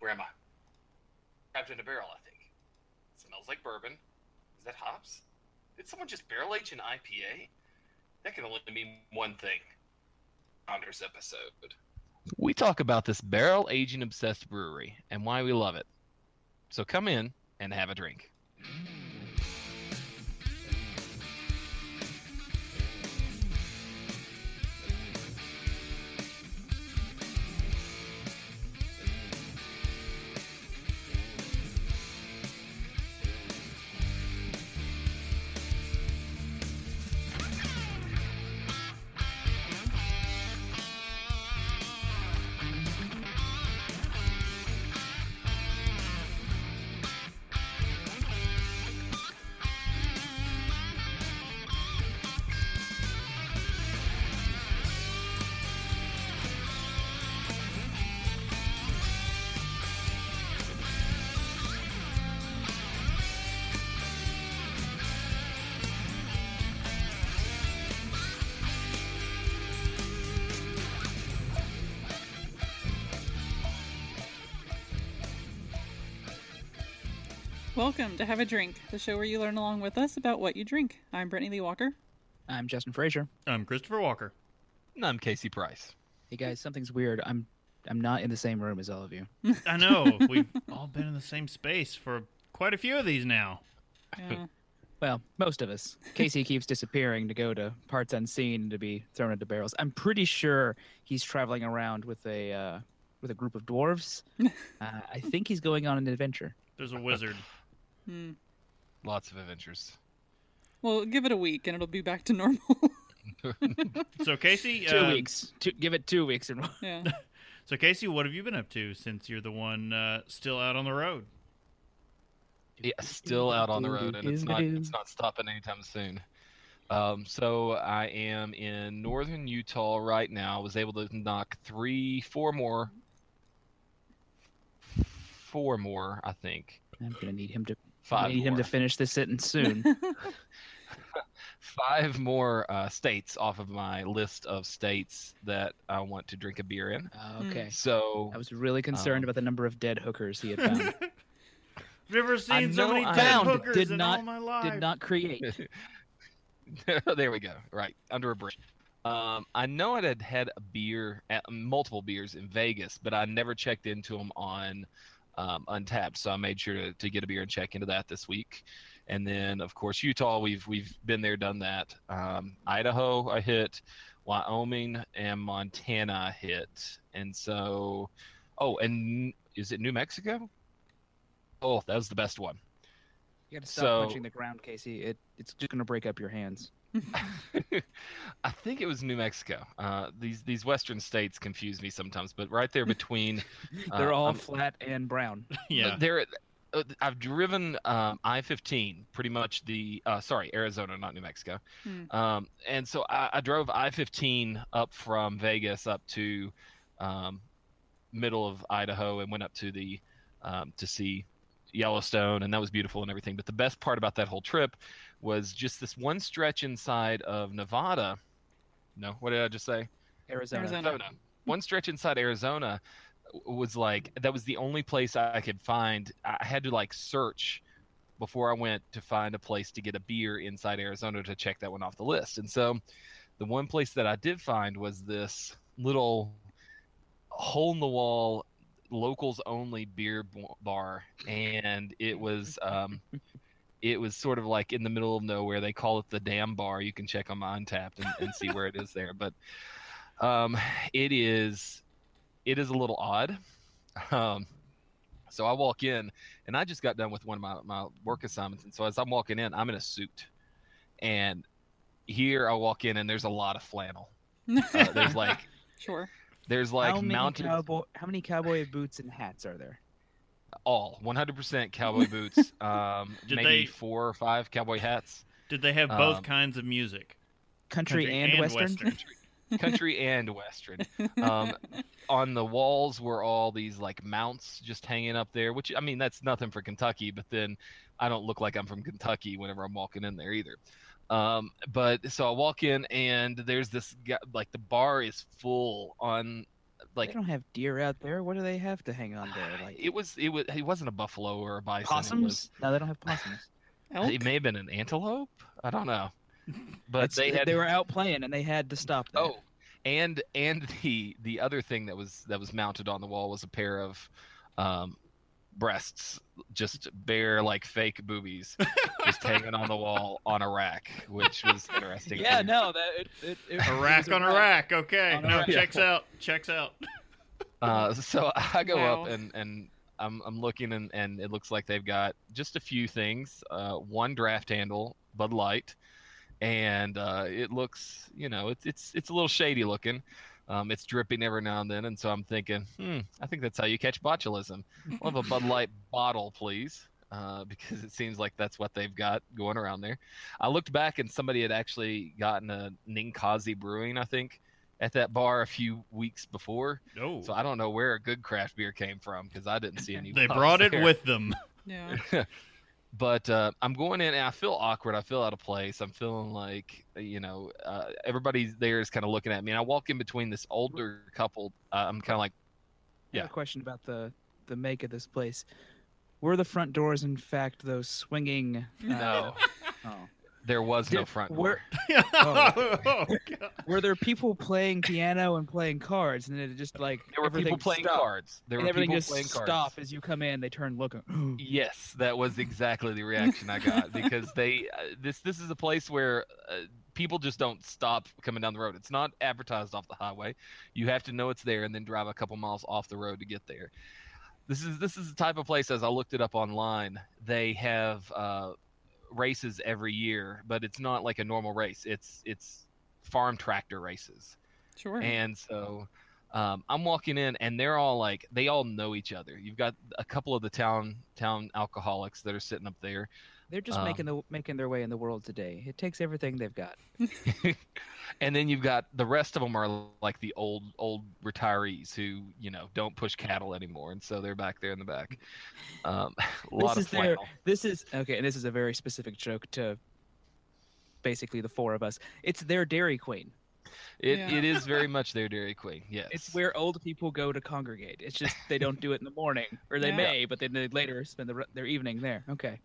Where am I? Trapped in a barrel, I think. It smells like bourbon. Is that hops? Did someone just barrel age an IPA? That can only mean one thing. Founders episode. We talk about this barrel aging obsessed brewery and why we love it. So come in and have a drink. Welcome to Have a Drink, the show where you learn along with us about what you drink. I'm Brittany Lee Walker. I'm Justin Frazier. I'm Christopher Walker. And I'm Casey Price. Hey guys, something's weird. I'm I'm not in the same room as all of you. I know we've all been in the same space for quite a few of these now. Yeah. Well, most of us. Casey keeps disappearing to go to parts unseen to be thrown into barrels. I'm pretty sure he's traveling around with a uh, with a group of dwarves. uh, I think he's going on an adventure. There's a wizard. Hmm. Lots of adventures. Well, give it a week and it'll be back to normal. So Casey, Two uh, weeks. Two, give it two weeks and yeah. So Casey, what have you been up to since you're the one uh, still out on the road? Yeah, still out on the road, and it's not it's not stopping anytime soon. Um, so I am in northern Utah right now. I was able to knock three, four more, four more, I think. I'm gonna need him to Five need him to finish this sentence soon. Five more uh, states off of my list of states that I want to drink a beer in. Uh, okay. So I was really concerned Um, about the number of dead hookers he had found. I've never seen so many I dead found, hookers did in not- all my life. Did not create. there we go. Right under a bridge. Um, I know I had had a beer, at, multiple beers in Vegas, but I never checked into them on um, Untappd. So I made sure to, to get a beer and check into that this week. And then, of course, Utah. We've we've been there, done that. Um, Idaho, I hit. Wyoming and Montana, hit. And so, oh, and is it New Mexico? Oh, that was the best one. You gotta stop So- punching the ground, Casey. It it's just gonna break up your hands. I think it was New Mexico. Uh, these these western states confuse me sometimes, but right there between, They're uh, all I'm- flat and brown. yeah. There, uh, I've driven um, I-15, pretty much the uh, sorry Arizona, not New Mexico. Hmm. Um, and so I, I drove I-15 up from Vegas up to um, middle of Idaho and went up to the um, to see Yellowstone, and that was beautiful and everything. But the best part about that whole trip was just this one stretch inside of Nevada. No, what did I just say? Arizona. Arizona. Arizona. One stretch inside Arizona was like that was the only place I could find. I had to like search before I went to find a place to get a beer inside Arizona to check that one off the list. And so the one place that I did find was this little hole in the wall locals only beer bar and it was um it was sort of like in the middle of nowhere they call it the dam bar you can check on my Untappd and, and see where it is there but um it is it is a little odd um so i walk in and i just got done with one of my, my work assignments and so as i'm walking in i'm in a suit and here i walk in and there's a lot of flannel uh, there's like sure. there's like how many mounted cowboy how many cowboy boots and hats are there? All 100% cowboy boots um Did maybe they- four or five cowboy hats Did they have both Um, kinds of music? Country, Country and, and western. western. country and western um on the walls were all these like mounts just hanging up there which i mean that's nothing for kentucky but then i don't look like i'm from kentucky whenever i'm walking in there either um but so i walk in and there's this guy like the bar is full on like they don't have deer out there. What do they have to hang on there? Like it was it was it wasn't a buffalo or a bison. It was- possums? No, they don't have possums. Elk? It may have been an antelope. I don't know. But It's- they had they were out playing and they had to stop. There. oh, and and the the other thing that was that was mounted on the wall was a pair of um, breasts, just bare like fake boobies, just hanging on the wall on a rack, which was interesting. yeah, no, that it, it, it, A rack on a rack. Okay. On No, rack. checks out. Checks out. Uh, so I go Wow. up and and I'm I'm looking and and it looks like they've got just a few things. Uh, one draft handle, Bud Light, and uh, it looks you know it's it's it's a little shady looking. Um, it's dripping every now and then, and so I'm thinking, hmm, I think that's how you catch botulism. I'll have a Bud Light bottle, please, uh, because it seems like that's what they've got going around there. I looked back and somebody had actually gotten a Ninkasi Brewing, I think, at that bar a few weeks before. Oh. So I don't know where a good craft beer came from because I didn't see any. They brought it there. with them. Yeah. But uh, I'm going in and I feel awkward. I feel out of place. I'm feeling like you know uh, everybody there is kind of looking at me. And I walk in between this older couple. Uh, I'm kind of like, Yeah. a question about the the make of this place. Were the front doors, in fact, those swinging? Uh, no, oh. There was no front door. were- oh. Were there people playing piano and playing cards, and then it just like There were people playing stopped, cards. There and were everything people just playing cards. stop as you come in. They turn looking. Yes, that was exactly the reaction I got because they uh, this this is a place where uh, people just don't stop coming down the road. It's not advertised off the highway. You have to know it's there and then drive a couple miles off the road to get there. This is this is the type of place as I looked it up online. They have uh, races every year, but it's not like a normal race. It's it's farm tractor races. Sure. And so um, I'm walking in, and they're all like, they all know each other. You've got a couple of the town town alcoholics that are sitting up there, They're just Um, making the making their way in the world today. It takes everything they've got. and then you've got the rest of them are like the old old retirees who you know don't push cattle anymore, and so they're back there in the back. Um, a lot This of is their- This is okay, and this is a very specific joke to basically the four of us. It's their Dairy Queen. It, Yeah. it is very much their Dairy Queen. Yes, It's where old people go to congregate. It's just they don't do it in the morning, or they Yeah. may, but then they later spend the, their evening there. Okay,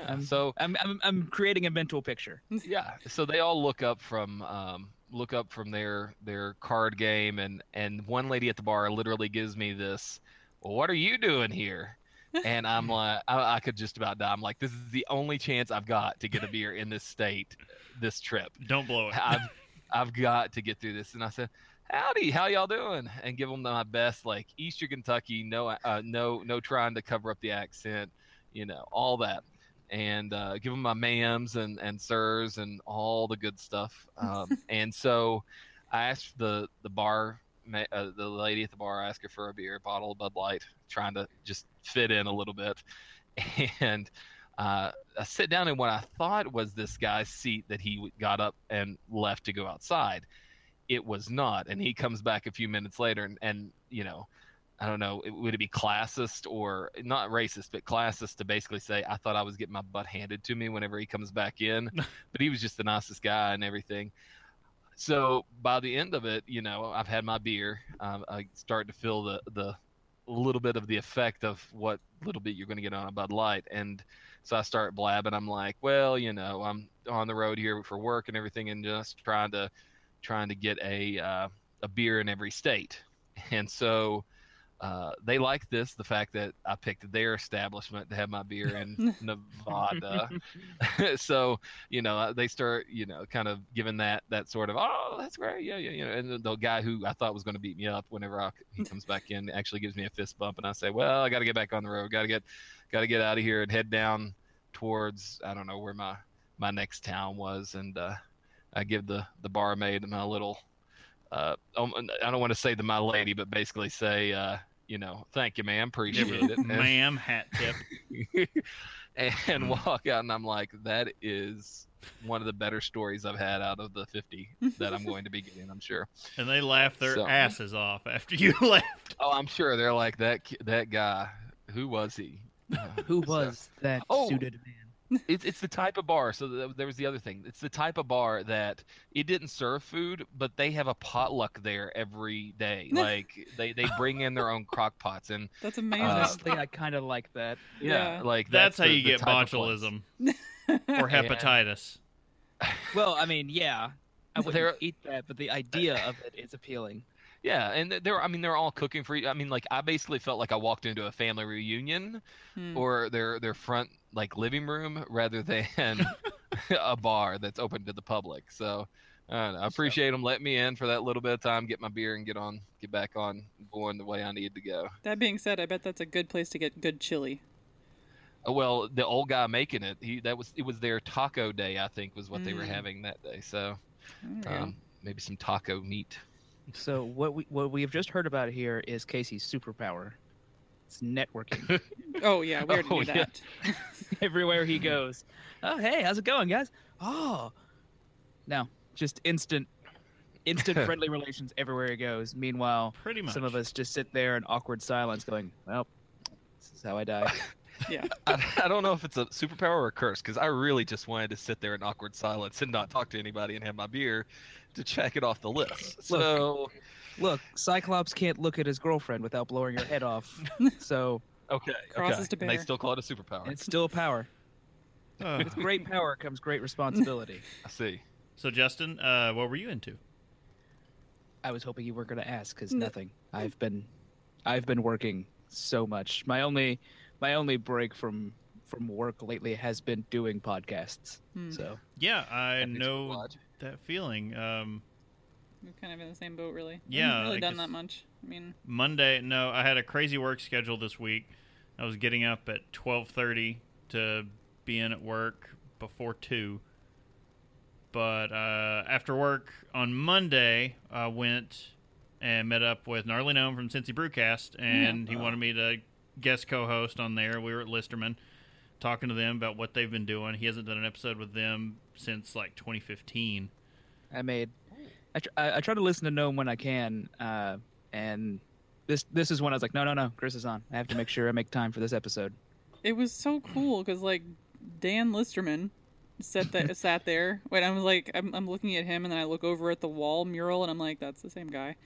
Yeah, um, so I'm, I'm I'm creating a mental picture. yeah. So they all look up from um, look up from their their card game and and one lady at the bar literally gives me this well what are you doing here? And i'm like I, I could just about die. I'm like this is the only chance i've got to get a beer in this state this trip. Don't blow it. i've i've got to get through this. And i said howdy how y'all doing? And give them my best like eastern kentucky no uh, no no trying to cover up the accent you know all that and uh, give them my ma'ams and and sirs and all the good stuff um, and so i asked the the bar uh, the lady at the bar I asked her for a beer a bottle of bud light trying to just fit in a little bit and uh, I sit down in what I thought was this guy's seat that he got up and left to go outside. It was not, and he comes back a few minutes later, and, and you know, I don't know, would it be classist or not racist, but classist to basically say I thought I was getting my butt handed to me whenever he comes back in, but he was just the nicest guy and everything. So by the end of it, you know, I've had my beer. Um, I start to feel the the little bit of the effect of what little bit you're going to get on a Bud Light, and so I start blabbing. I'm like, well, you know, I'm on the road here for work and everything, and just trying to trying to get a uh, a beer in every state. And so uh, they like this, the fact that I picked their establishment to have my beer in Nevada. so you know uh, they start you know kind of giving that that sort of oh that's great. Yeah yeah you know and the, the guy who I thought was going to beat me up whenever I, he comes back in actually gives me a fist bump and I say well I got to get back on the road. Got to get got to get out of here and head down towards I don't know where my my next town was. And uh, I give the the barmaid my little uh, um, I don't want to say the my lady but basically say uh, you know thank you ma'am appreciate it And- Ma'am, hat tip. and walk out and I'm like, that is one of the better stories I've had out of the 50 that I'm going to be getting, I'm sure. And they laughed their So- asses off after you left. Oh, I'm sure they're like that that guy. Who was he? Uh, Who so- was that Oh. suited man? It's it's the type of bar. So th- there was the other thing. It's the type of bar that it didn't serve food, but they have a potluck there every day. Like they they bring in their own crock pots and That's amazing. Uh, Honestly, I kind of like that. yeah, Yeah. like That's, how the- you the get type of place. botulism or hepatitis. Well, I mean, yeah, I wouldn't There- eat that, but the idea of it is appealing. Yeah, and they're I mean they're all cooking for you. I mean like I basically felt like I walked into a family reunion Hmm. or their their front like living room rather than a bar that's open to the public. So I, don't know, I appreciate them letting me in for that little bit of time, get my beer and get on get back on going the way I need to go. That being said, I bet that's a good place to get good chili. Uh, Well, the old guy making it, he that was it was their taco day, I think, was what they were Mm. having that day. So Okay. um, maybe some taco meat. So what we what we have just heard about here is Casey's superpower. It's networking. oh yeah, we already Oh, knew yeah. that. Everywhere he goes. Oh, hey, how's it going, guys? Oh, no, just instant, instant friendly relations everywhere he goes. Meanwhile, Pretty much. some of us just sit there in awkward silence, going, "Well, this is how I die." Yeah. I, I don't know if it's a superpower or a curse because I really just wanted to sit there in awkward silence and not talk to anybody and have my beer to check it off the list. So Look, Cyclops can't look at his girlfriend without blowing her head off. So okay, Crosses okay. to And they still call it a superpower. it's still a power. Oh. With great power comes great responsibility. I see. So, Justin, uh, what were you into? I was hoping you weren't going to ask because No. nothing. I've been, I've been working so much. My only, my only break from from work lately has been doing podcasts. Hmm. So Yeah, I know that feeling. Um, We're kind of in the same boat, really. We Yeah, haven't really I done that much. I mean, Monday, no, I had a crazy work schedule this week. I was getting up at twelve thirty to be in at work before two. But uh, after work on Monday, I went and met up with Gnarly Gnome from Cincy Brewcast, and he wanted me to guest co-host on there. We were at Listermann, talking to them about what they've been doing. He hasn't done an episode with them since like 2015. I made, I, tr- I, I try to listen to Gnome when I can, uh, and this this is when I was like, no, no, no, Chris is on. I have to make sure I make time for this episode. it was so cool because like Dan Listermann sat that sat there. Wait, I was like, I'm, I'm looking at him, and then I look over at the wall mural, and I'm like, that's the same guy.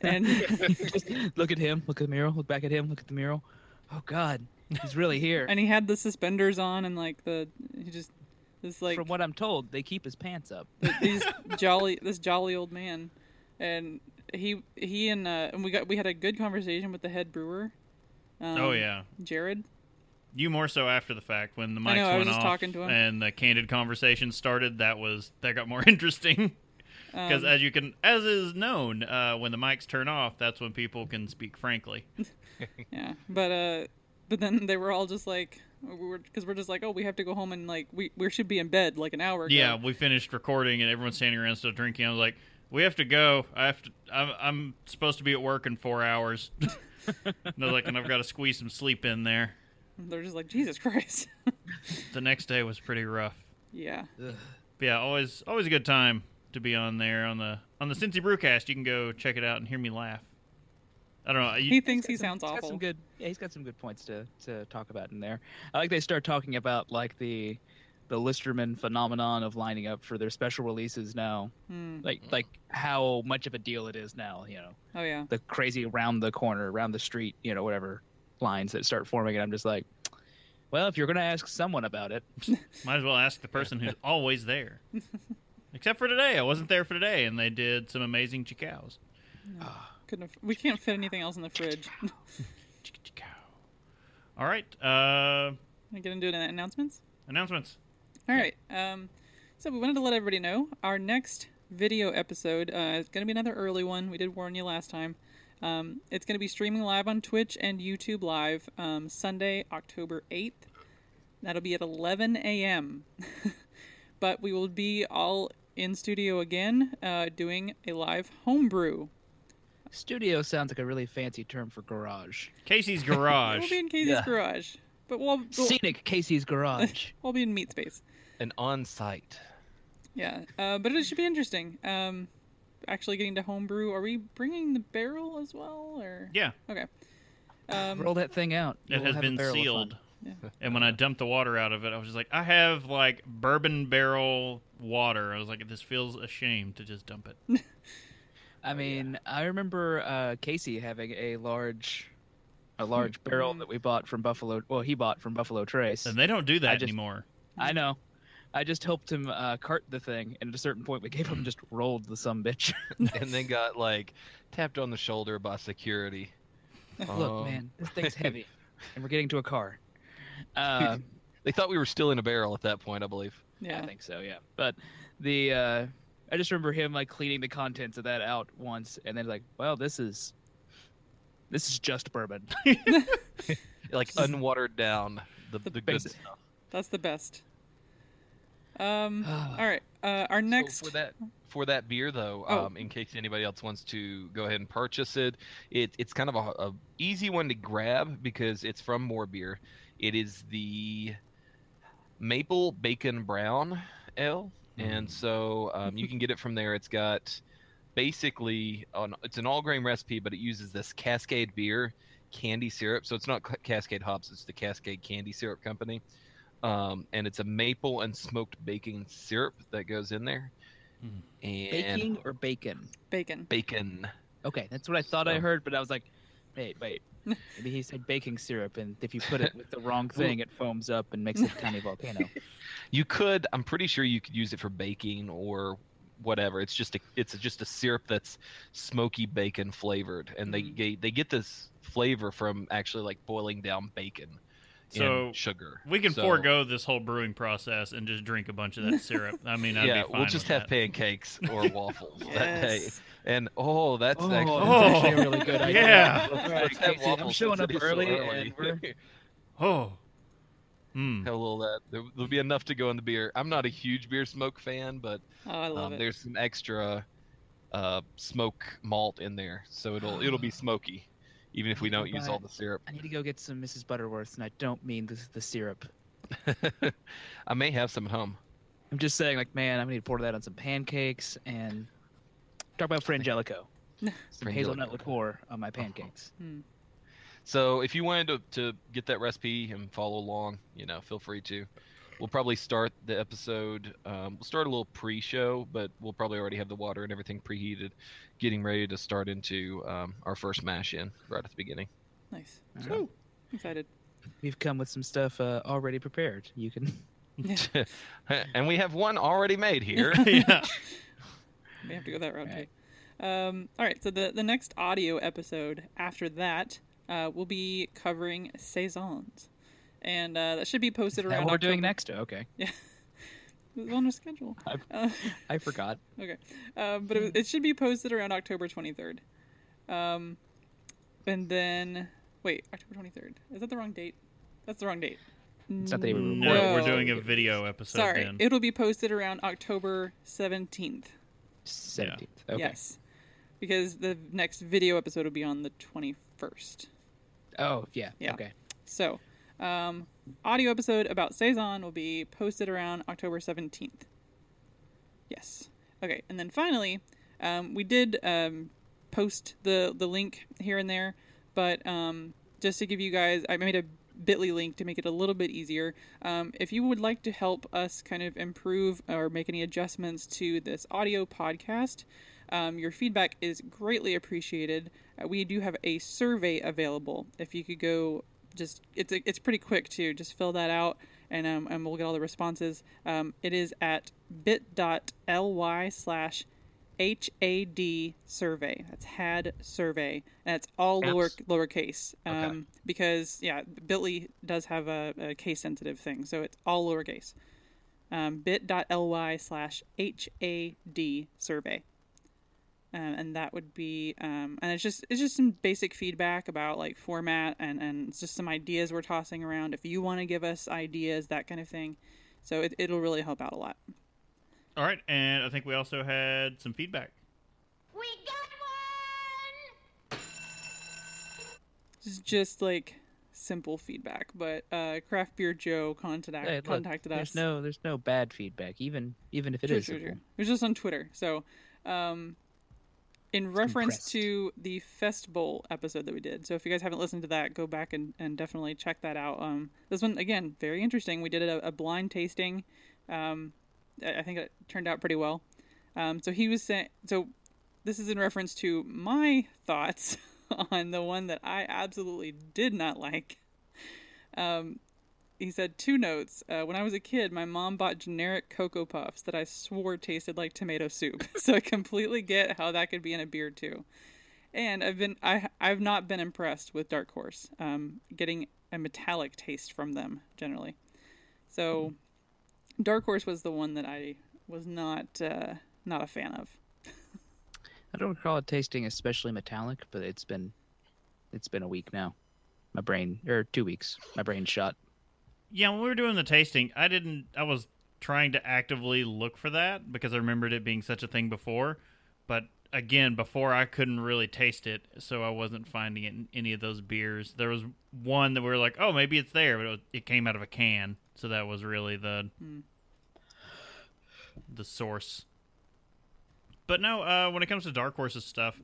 And Just look at him, look at the mural, look back at him, look at the mural. Oh God, he's really here. and he had the suspenders on, and like the he just this like From what I'm told, they keep his pants up. th- these jolly this jolly old man, and he he and uh, and we got we had a good conversation with the head brewer. Um, oh yeah, Jared. You more so after the fact when the mics I know, I was went off talking to him. and the candid conversation started. That was that got more interesting because Um, as you can, as is known, uh, when the mics turn off, that's when people can speak frankly. Yeah, but uh, but then they were all just like, we were because we're just like, oh, we have to go home and like we we should be in bed like an hour ago. Yeah, we finished recording and everyone's standing around still drinking. I was like, we have to go. I have to. I'm, I'm supposed to be at work in four hours. and they're like, and I've got to squeeze some sleep in there. they're just like, Jesus Christ. The next day was pretty rough. yeah, But yeah, always always a good time to be on there on the on the Cincy Brewcast. You can go check it out and hear me laugh. I don't know. You, he thinks he some- sounds he's got awful. some good, yeah, he's got some good points to, to talk about in there. I like they start talking about like the the Listermann phenomenon of lining up for their special releases now, Hmm. like like how much of a deal it is now. You know, Oh yeah, the crazy around the corner, around the street, you know, whatever lines that start forming, and I'm just like, well, if you're gonna ask someone about it, might as well ask the person who's always there. Except for today, I wasn't there for today, and they did some amazing chicaos. Couldn't. Have, we can't fit anything else in the fridge. All right, uh, I get into the announcements. announcements. All right. Um, so we wanted to let everybody know our next video episode uh, is going to be another early one. We did warn you last time. Um, it's going to be streaming live on Twitch and YouTube Live um, Sunday, October 8th. That'll be at 11 a.m. but we will be all in studio again uh, doing a live homebrew. Studio sounds like a really fancy term for garage. Casey's garage. We'll be in Casey's Yeah. garage. But we'll, we'll, Scenic Casey's garage. we'll be in meat space. An on-site. Yeah, uh, but it should be interesting. Um, actually getting to homebrew. Are we bringing the barrel as well, or yeah, okay? Um, Roll that thing out. it We'll has have a been barrel of fun. sealed. Yeah. And when I dumped the water out of it, I was just like, I have like bourbon barrel water. I was like, this feels ashamed to just dump it. I mean, I remember uh, Casey having a large, a large barrel that we bought from Buffalo. Well, he bought from Buffalo Trace. And they don't do I that just- anymore. I know. I just helped him uh, cart the thing, and at a certain point, we gave him just rolled the some bitch. and then got like tapped on the shoulder by security. Look, Um, man, this thing's heavy, and we're getting to a car. Uh, They thought we were still in a barrel at that point, I believe. Yeah. I think so, yeah. But the uh, I just remember him like cleaning the contents of that out once, and then like, well, this is this is just bourbon. Like unwatered down the, the good basic- stuff. That's the best. Um. all right. Uh, our next. So for that for that beer though, Oh. um, in case anybody else wants to go ahead and purchase it, it it's kind of a, a easy one to grab because it's from More Beer. It is the Maple Bacon Brown Ale, and so um, you can get it from there. It's got basically an, it's an all grain recipe, but it uses this Cascade beer candy syrup. So it's not Cascade hops; it's the Cascade Candy Syrup Company um, and it's a maple and smoked baking syrup that goes in there. Mhm. And Baking or bacon? Bacon. bacon. Okay, that's what I thought I heard, but I was like, wait, wait. Maybe he said baking syrup, and if you put it with the wrong thing, it foams up and makes a tiny volcano. You could. I'm pretty sure you could use it for baking or whatever. It's just a. It's just a syrup that's smoky bacon flavored, and they Mhm. they they get this flavor from actually like boiling down bacon So, in sugar. We can So- forego this whole brewing process and just drink a bunch of that syrup. I mean, I'd yeah, be fine we'll just with have that. pancakes or waffles that day. And oh, that's Oh, actually, that's actually a really good idea. Yeah. All right, Let's have Casey, I'm showing up it is so early, early. and Oh. Mm. have a little of that. There, there'll be enough to go in the beer. I'm not a huge beer smoke fan, but Oh, I love um, it. there's some extra uh, smoke malt in there, so it'll it'll be smoky, even if we don't use all the syrup. I need to go get some Mrs. Butterworth, and I don't mean the, the syrup. I may have some at home. I'm just saying, like, man, I'm gonna need to pour that on some pancakes and talk about frangelico. Some hazelnut Frangelico. liqueur on my pancakes. Hmm. So if you wanted to, to get that recipe and follow along, you know, feel free to. We'll probably start the episode. Um, we'll start a little pre-show, but we'll probably already have the water and everything preheated, getting ready to start into um, our first mash in right at the beginning. Nice. All right. Excited. We've come with some stuff uh, already prepared. You can. and we have one already made here. yeah. We have to go that route Right. too. Um, all right. So the the next audio episode after that uh, will be covering saisons, and uh, that should be posted That around. what we're doing October- next? Okay, Yeah. It was on our schedule. I've- Uh, I forgot. Okay, um, but it, it should be posted around October twenty third. Um, and then wait, October twenty third. Is that the wrong date? That's the wrong date. It's not that we No, No. we're doing a video episode Sorry, then. it'll be posted around October seventeenth. Seventeenth. Okay. Yes, because the next video episode will be on the twenty first. Oh yeah. Yeah. Okay. So, um, audio episode about saison will be posted around October seventeenth. Yes. Okay, and then finally, um, we did um, post the the link here and there, but um, just to give you guys, I made a Bitly link to make it a little bit easier. Um, if you would like to help us kind of improve or make any adjustments to this audio podcast, um, your feedback is greatly appreciated. Uh, we do have a survey available. If you could go, just it's it's pretty quick too. Just fill that out, and um, and we'll get all the responses. Um, it is at bit.ly slash HAD survey. That's had survey, and it's all lower lowercase. Um, Okay. Because yeah, Bitly does have a, a case sensitive thing, so it's all lowercase. Um, bit.ly slash HAD survey. Um, and that would be um, and it's just it's just some basic feedback about like format and and it's just some ideas we're tossing around if you want to give us ideas that kind of thing so it, it'll really help out a lot All right, and I think we also had some feedback. We got one! It's just like simple feedback but uh craft beer joe contact, Hey, look, contacted there's us no there's no bad feedback, even even if it True, is true, true. It was just on Twitter. So, um, in reference Compressed. to the Fest Bowl episode that we did. So if you guys haven't listened to that, go back and, and definitely check that out. Um, this one again, very interesting. We did a, a blind tasting. Um, I I think it turned out pretty well. Um, so he was saying, so this is in reference to my thoughts on the one that I absolutely did not like. Um, he said two notes. Uh, when I was a kid, my mom bought generic Cocoa Puffs that I swore tasted like tomato soup. so I completely get how that could be in a beer too. And I've been I I've not been impressed with Dark Horse. Um, getting a metallic taste from them generally. So Dark Horse was the one that I was not uh, not a fan of. I don't recall it tasting especially metallic, but it's been it's been a week now. My brain or two weeks. My brain shot. Yeah, when we were doing the tasting, I didn't. I was trying to actively look for that because I remembered it being such a thing before. But again, before I couldn't really taste it, so I wasn't finding it in any of those beers. There was one that we were like, "Oh, maybe it's there," but it, was, it came out of a can, so that was really the Hmm. the source. But no, uh, when it comes to Dark Horses stuff,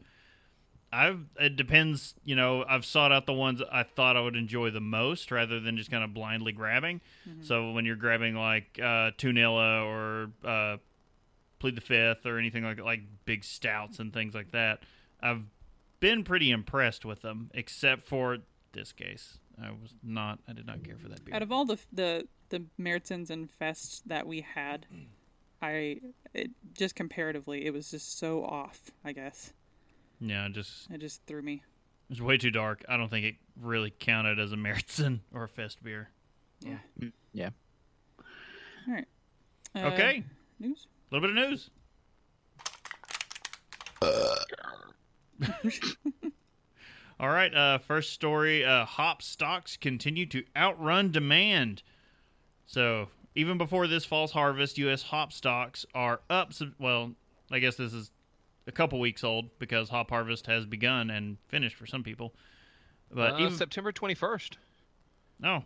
I've it depends. You know, I've sought out the ones I thought I would enjoy the most, rather than just kind of blindly grabbing. So when you're grabbing like uh, Tunilla or uh, Plead the Fifth or anything like like big stouts and things like that, I've been pretty impressed with them, except for this case. I was not. I did not care for that beer. Out of all the the the Märzens and Fests that we had, I it, just comparatively, it was just so off. I guess yeah, just it just threw me. it was way too dark. I don't think it really counted as a Märzen or a Fest beer. Yeah. Yeah. All right. Uh, Okay, News. a little bit of news. All right, uh, first story uh, hop stocks continue to outrun demand. So, even before this fall's harvest, U.S. hop stocks are up. Well, I guess this is a couple weeks old because hop harvest has begun and finished for some people. But Uh, even, September 21st, no,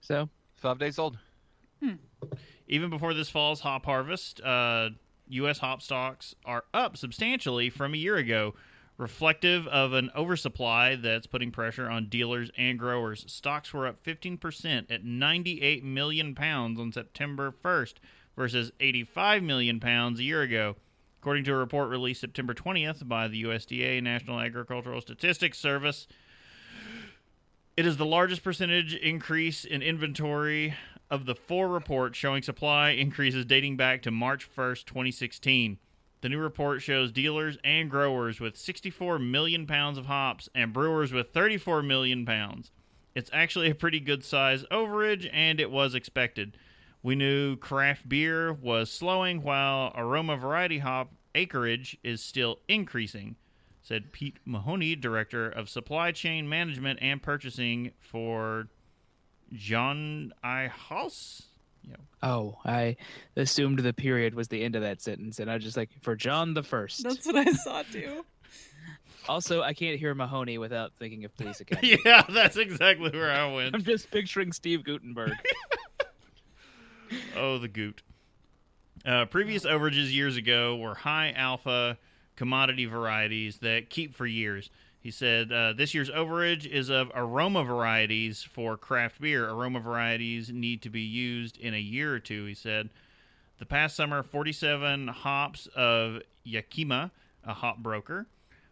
So five days old. even before this fall's hop harvest, uh, U.S. hop stocks are up substantially from a year ago, reflective of an oversupply that's putting pressure on dealers and growers. Stocks were up 15% at 98 million pounds on September 1st versus 85 million pounds a year ago. According to a report released September 20th by the USDA National Agricultural Statistics Service, it is the largest percentage increase in inventory of the four reports showing supply increases dating back to March 1st, 2016. The new report shows dealers and growers with 64 million pounds of hops and brewers with 34 million pounds. It's actually a pretty good size overage, and it was expected. We knew craft beer was slowing while aroma variety hop acreage is still increasing, said Pete Mahoney, Director of Supply Chain Management and Purchasing for John I. Haas. Yeah. oh, I assumed the period was the end of that sentence, and I was just like for John the First. That's what I saw too. Also, I can't hear Mahoney without thinking of Police Academy. Yeah, that's exactly where I went. I'm just picturing Steve Guttenberg. Oh, the goot. Uh, previous overages years ago were high alpha commodity varieties that keep for years. He said uh, this year's overage is of aroma varieties for craft beer. Aroma varieties need to be used in a year or two, he said. The past summer, 47 hops of Yakima, a hop broker,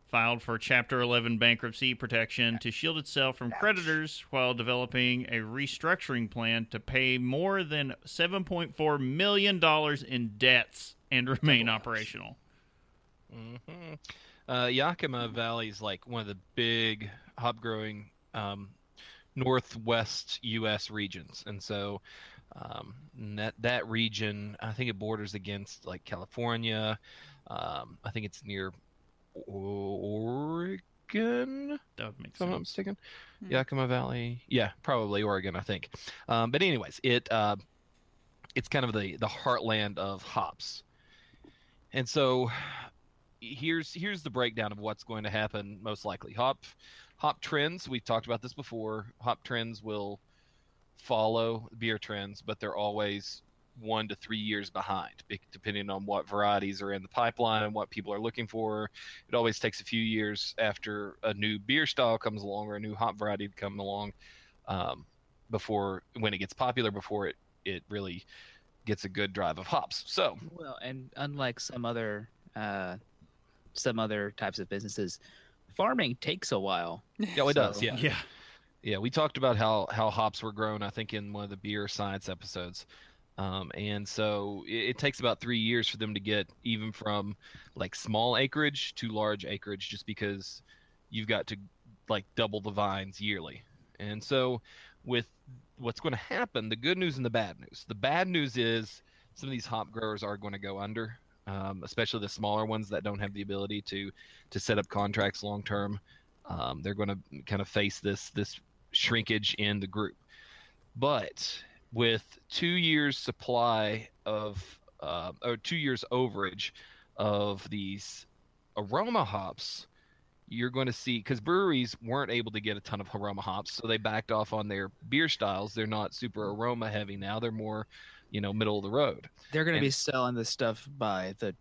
filed for Chapter 11 bankruptcy protection to shield itself from creditors while developing a restructuring plan to pay more than $7.4 million in debts and remain operational. hmm Uh, Yakima Valley is like one of the big hop growing um, northwest U.S. regions, and so um, that that region, I think it borders against like California. Um, I think it's near Oregon, That would make if I'm not mistaken. Hmm. Yakima Valley, yeah, probably Oregon, I think. Um, but anyways, it uh, it's kind of the the heartland of hops, and so here's here's the breakdown of what's going to happen most likely. Hop hop trends. We've talked about this before. Hop trends will follow beer trends, but they're always one to three years behind, depending on what varieties are in the pipeline and what people are looking for. It always takes a few years after a new beer style comes along or a new hop variety to come along um, before when it gets popular before it it really gets a good drive of hops. So Well, and unlike some other uh, some other types of businesses, farming takes a while. yeah, it does. Yeah, Yeah. Yeah, we talked about how how hops were grown. I think in one of the beer science episodes, um, and so it, it takes about three years for them to get even from like small acreage to large acreage, just because you've got to like double the vines yearly. And so with what's going to happen, the good news and the bad news. The bad news is some of these hop growers are going to go under, um, especially the smaller ones that don't have the ability to to set up contracts long term. Um, they're going to kind of face this this shrinkage in the group. But with two years supply of uh, or two years overage of these aroma hops, you're going to see because breweries weren't able to get a ton of aroma hops, so they backed off on their beer styles. They're not super aroma heavy now; they're more, you know, middle of the road. They're going to be selling this stuff by the,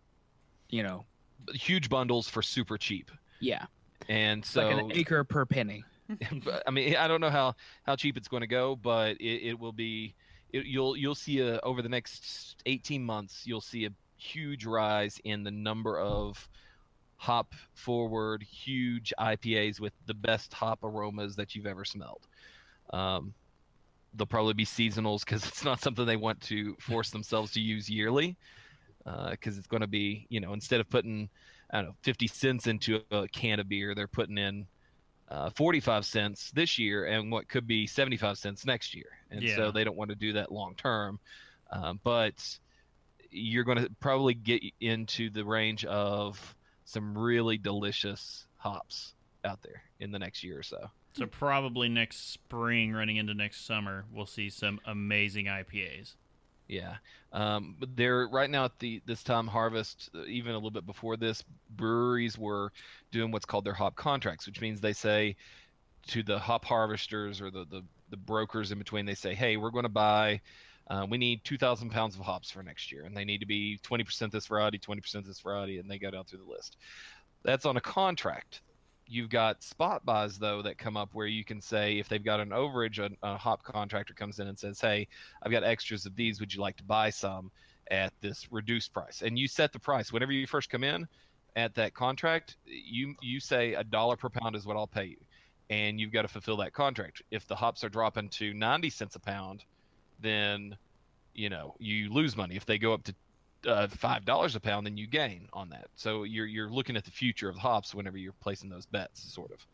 you know, Huge bundles for super cheap, yeah, and so like an acre per penny. but, I mean, I don't know how how cheap it's going to go, but it, it will be. It, you'll you'll see a over the next eighteen months, you'll see a huge rise in the number of hop forward, huge IPAs with the best hop aromas that you've ever smelled. Um, they'll probably be seasonals because it's not something they want to force themselves to use yearly. Because it's going to be, you know, instead of putting, I don't know, fifty cents into a can of beer, they're putting in uh, 45 cents this year and what could be 75 cents next year. And Yeah. so they don't want to do that long term. Um, but you're going to probably get into the range of some really delicious hops out there in the next year or so. So probably next spring, running into next summer, we'll see some amazing IPAs. Yeah, um, but they're right now at the this time harvest, uh, even a little bit before this, breweries were doing what's called their hop contracts, which means they say to the hop harvesters or the the, the brokers in between, they say, hey, we're going to buy. Uh, we need 2,000 pounds of hops for next year, and they need to be 20% this variety, 20% this variety, and they go down through the list. That's on a contract. You've got spot buys though that come up where you can say if they've got an overage, a, a hop contractor comes in and says, "Hey, I've got extras of these. Would you like to buy some at this reduced price?" And you set the price whenever you first come in at that contract. You you say a dollar per pound is what I'll pay you, and you've got to fulfill that contract. If the hops are dropping to ninety cents a pound, then you know you lose money. If they go up to uh, five dollars a pound, then you gain on that. So you're you're looking at the future of hops whenever you're placing those bets, sort of.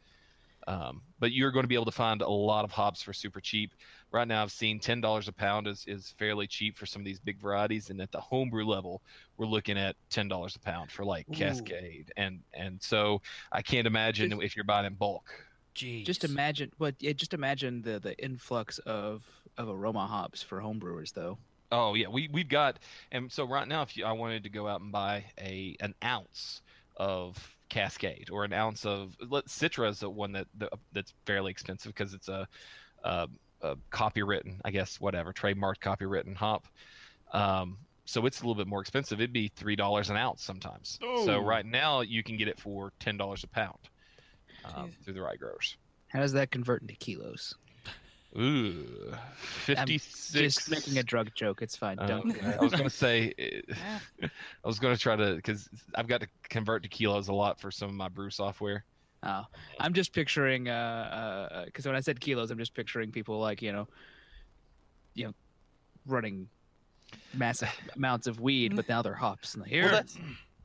Um, but you're going to be able to find a lot of hops for super cheap. Right now, I've seen ten dollars a pound is, is fairly cheap for some of these big varieties, and at the homebrew level, we're looking at ten dollars a pound for like Ooh. Cascade, and and so I can't imagine Just- if you're buying in bulk. Jeez. Just imagine, but yeah, just imagine the the influx of of aroma hops for homebrewers, though. Oh yeah, we we've got, and so right now, if you, I wanted to go out and buy a an ounce of Cascade or an ounce of let Citra is the one that, that that's fairly expensive because it's a, a, a copywritten, I guess, whatever trademarked copywritten hop. Um, so it's a little bit more expensive. It'd be three dollars an ounce sometimes. So right now you can get it for ten dollars a pound um, through the right growers. How does that convert into kilos? Ooh, fifty six. Just making a drug joke. It's fine. Uh, Don't. I was going to say, uh, I was going to try to because I've got to convert to kilos a lot for some of my brew software. Oh, I'm just picturing, uh, because when I said kilos, I'm just picturing people like you know, you know, running massive amounts of weed, but now they're hops. And here, Well, that's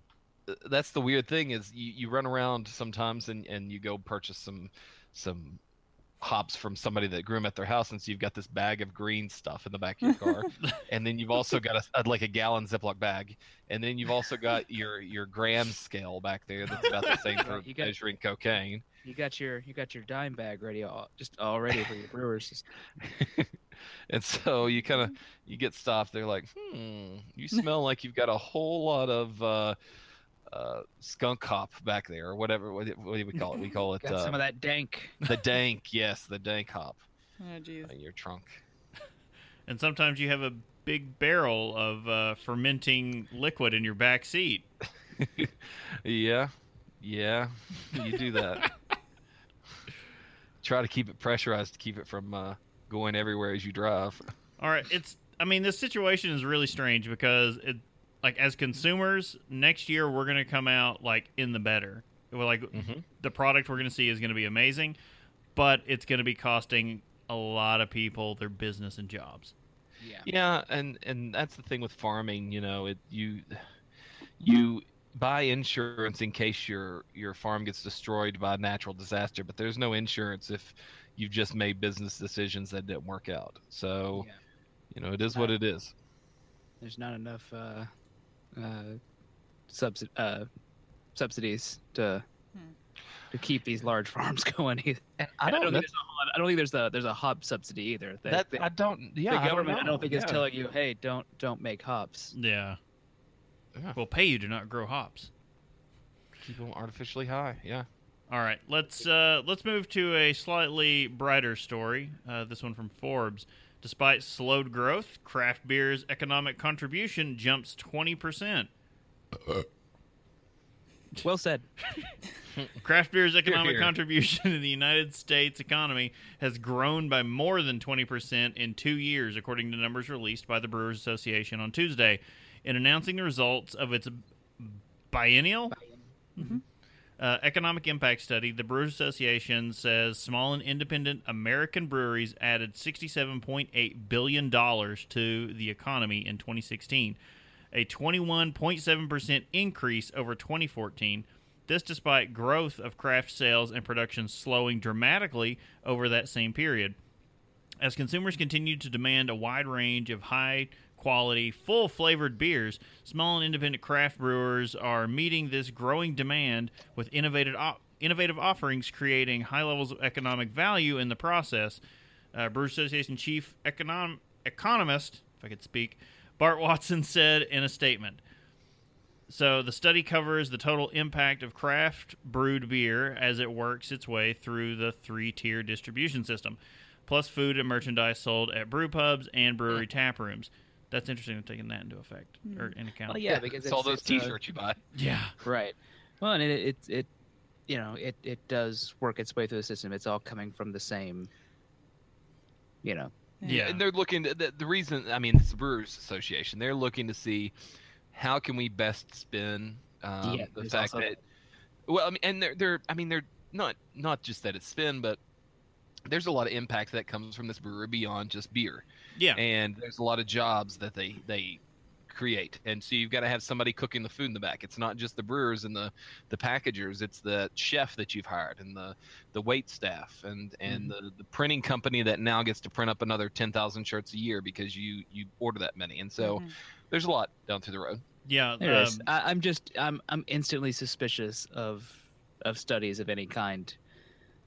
that's the weird thing is you, you run around sometimes and, and you go purchase some some hops from somebody that grew them at their house, and so you've got this bag of green stuff in the back of your car, and then you've also got a, like a gallon Ziploc bag, and then you've also got your your gram scale back there that's about the same for You got- measuring cocaine. you got your you got your dime bag ready, all, just all ready for your brewers. And so you kind of you get stopped they're like hmm you smell like you've got a whole lot of uh, uh, skunk hop back there or whatever what, do- what do we call it we call it got uh, some of that dank. the dank yes the dank hop Oh jeez. in your trunk and sometimes you have a big barrel of uh, fermenting liquid in your back seat. Yeah, yeah, you do that. Try to keep it pressurized to keep it from uh, going everywhere as you drive. All right, it's. I mean, this situation is really strange because it, like, as consumers, next year we're gonna come out like in the better. We're like Mhm. the product we're gonna see is gonna be amazing, but it's gonna be costing a lot of people their business and jobs. Yeah. Yeah, and and that's the thing with farming. You know, it you you buy insurance in case your your farm gets destroyed by a natural disaster, but there's no insurance if you've just made business decisions that didn't work out. So, Yeah. you know, it is what it is. There's not enough uh, uh, subsi- uh, subsidies to Hmm. to keep these large farms going. Either. And I don't, think there's a, whole- I don't think there's a there's a hop subsidy either. They- that they- I don't. Yeah, the I don't government, I don't, know. think is telling you, hey, don't don't make hops. Yeah, Yeah. we'll pay you to not grow hops. keep them artificially high. Yeah. All right, let's uh, let's move to a slightly brighter story. Uh, this one from Forbes. Despite slowed growth, craft beer's economic contribution jumps twenty percent. Well said. Craft beer's economic here. contribution in the United States economy has grown by more than 20% in two years, according to numbers released by the Brewers Association on Tuesday. In announcing the results of its biennial mm-hmm. Uh, economic impact study, the Brewers Association says small and independent American breweries added $67.8 billion to the economy in 2016, a 21.7% increase over 2014. This despite growth of craft sales and production slowing dramatically over that same period. As consumers continue to demand a wide range of high quality, full flavored beers, small and independent craft brewers are meeting this growing demand with innovative op- innovative offerings, creating high levels of economic value in the process. Uh, Brewers Association chief econom- economist, if I could speak, Bart Watson said in a statement. So the study covers the total impact of craft brewed beer as it works its way through the three-tier distribution system, plus food and merchandise sold at brew pubs and brewery tap rooms. That's interesting. I'm taking that into effect or in account. Well, yeah, because it's all those it's, uh, T-shirts you buy. yeah. Right. Well, and it, it it you know it it does work its way through the system. It's all coming from the same. You know. Yeah. and they're looking. To, the, the reason, I mean, it's the Brewers Association. They're looking to see how can we best spin um, Yeah, the fact also- that. Well, I mean, and they're they're. I mean, they're not not just that it's spin, but there's a lot of impact that comes from this brewery beyond just beer, Yeah. and there's a lot of jobs that they they create and so you've got to have somebody cooking the food in the back it's not just the brewers and the the packagers it's the chef that you've hired and the the wait staff and and the, the printing company that now gets to print up another 10,000 shirts a year because you you order that many and so Mhm. there's a lot down through the road Yeah. There it is. um, I, I'm just I'm I'm instantly suspicious of of studies of any kind.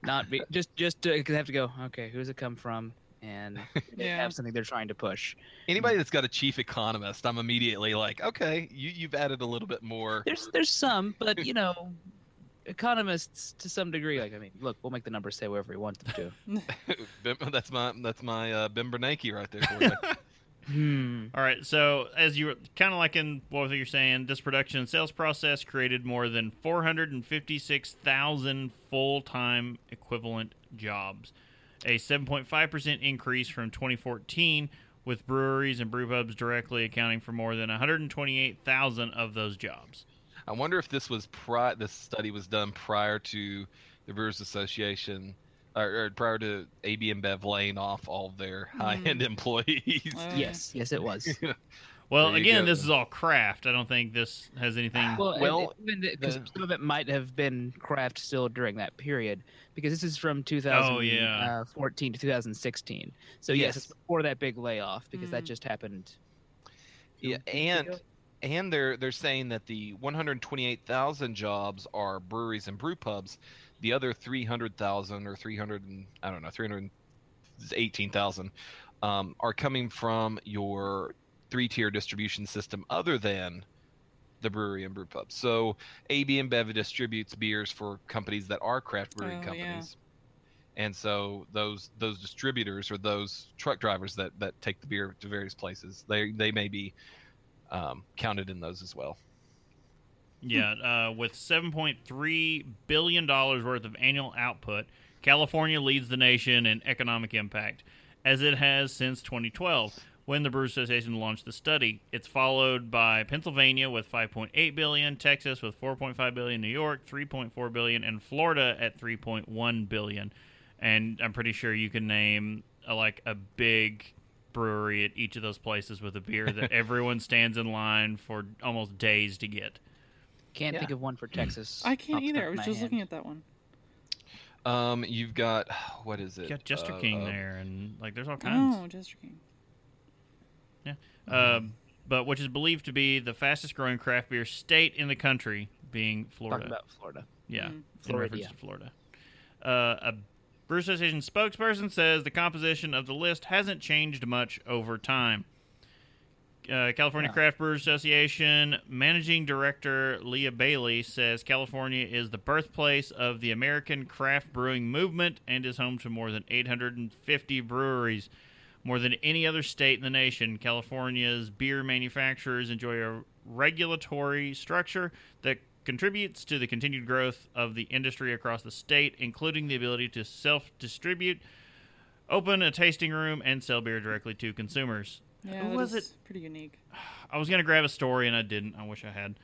Not be, just just to 'cause I have to go. Okay, who's it come from? And they Yeah. have something they're trying to push. anybody that's got a chief economist i'm immediately like okay you you've added a little bit more There's there's some, but you know, economists to some degree. Like I mean, look, we'll make the numbers say whatever we want them to. Bim- that's my that's my uh, Bim Bernanke right there for you. hmm. All right. So, as you were kind of like in what you're saying, this production and sales process created more than 456,000 full time equivalent jobs, a 7.5% increase from 2014, with breweries and brew pubs directly accounting for more than 128,000 of those jobs. I wonder if this was pri- this study was done prior to the Brewers Association or, or prior to AB InBev laying off all of their high end employees. Uh, Yes, yes, it was. Well, again, go. this is all craft. I don't think this has anything. Well, Well, because the- some of it might have been craft still during that period, because this is from 2014 Oh, yeah. to 2016. So yes, Yes. it's before that big layoff because that Mm. just happened. Yeah, and ago. and they're they're saying that the 128,000 jobs are breweries and brew pubs. The other 300,000 or 300 and I don't know 318,000 um, are coming from your three tier distribution system other than the brewery and brew pubs. So AB InBev distributes beers for companies that are craft brewing Oh, yeah. companies. and so those those distributors or those truck drivers that that take the beer to various places, they they may be um, counted in those as well. Yeah, uh, with 7.3 billion dollars worth of annual output, California leads the nation in economic impact, as it has since 2012 when the Brewers Association launched the study. It's followed by Pennsylvania with 5.8 billion, Texas with 4.5 billion, New York 3.4 billion, and Florida at 3.1 billion. And I'm pretty sure you can name uh, like a big brewery at each of those places with a beer that everyone stands in line for almost days to get. Can't Yeah. think of one for Texas. I can't either. I was just head. looking at that one. Um, you've got what is it? You got Jester Uh, King uh, there, and like there's all kinds. Oh, Jester King. Yeah. Um, but which is believed to be the fastest growing craft beer state in the country, being Talking Florida. about Florida. yeah, Mm. in Florida, reference yeah. to Florida. Uh, a Brew Association spokesperson says the composition of the list hasn't changed much over time. Uh, California Yeah. Craft Brewers Association managing director Leah Bailey says California is the birthplace of the American craft brewing movement and is home to more than 850 breweries. More than any other state in the nation, California's beer manufacturers enjoy a regulatory structure that contributes to the continued growth of the industry across the state, including the ability to self distribute, open a tasting room, and sell beer directly to consumers. Yeah, Who was it? Pretty unique. I was gonna grab a story and I didn't. I wish I had.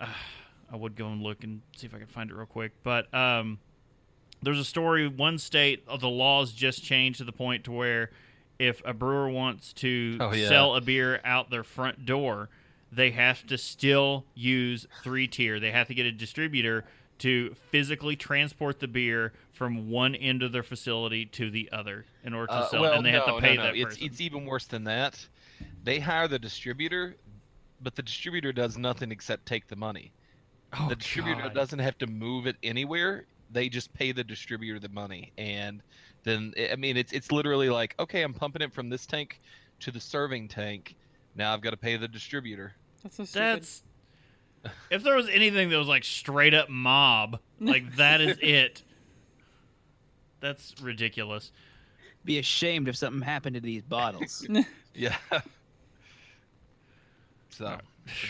Uh, I would go and look and see if I could find it real quick. But um, there's a story. One state, uh, the laws just changed to the point to where if a brewer wants to Oh, yeah. sell a beer out their front door, they have to still use three tier. They have to get a distributor to physically transport the beer from one end of their facility to the other in order to Uh, sell, well, and they have to pay no, no. that It's person. it's even worse than that. They hire the distributor, but the distributor does nothing except take the money. Oh, the distributor God. doesn't have to move it anywhere. They just pay the distributor the money, and then I mean it's it's literally like okay, I'm pumping it from this tank to the serving tank. Now I've got to pay the distributor. That's so stupid. That's if there was anything that was like straight up mob, like that is it. That's ridiculous. Be ashamed if something happened to these bottles. Yeah. so Alright.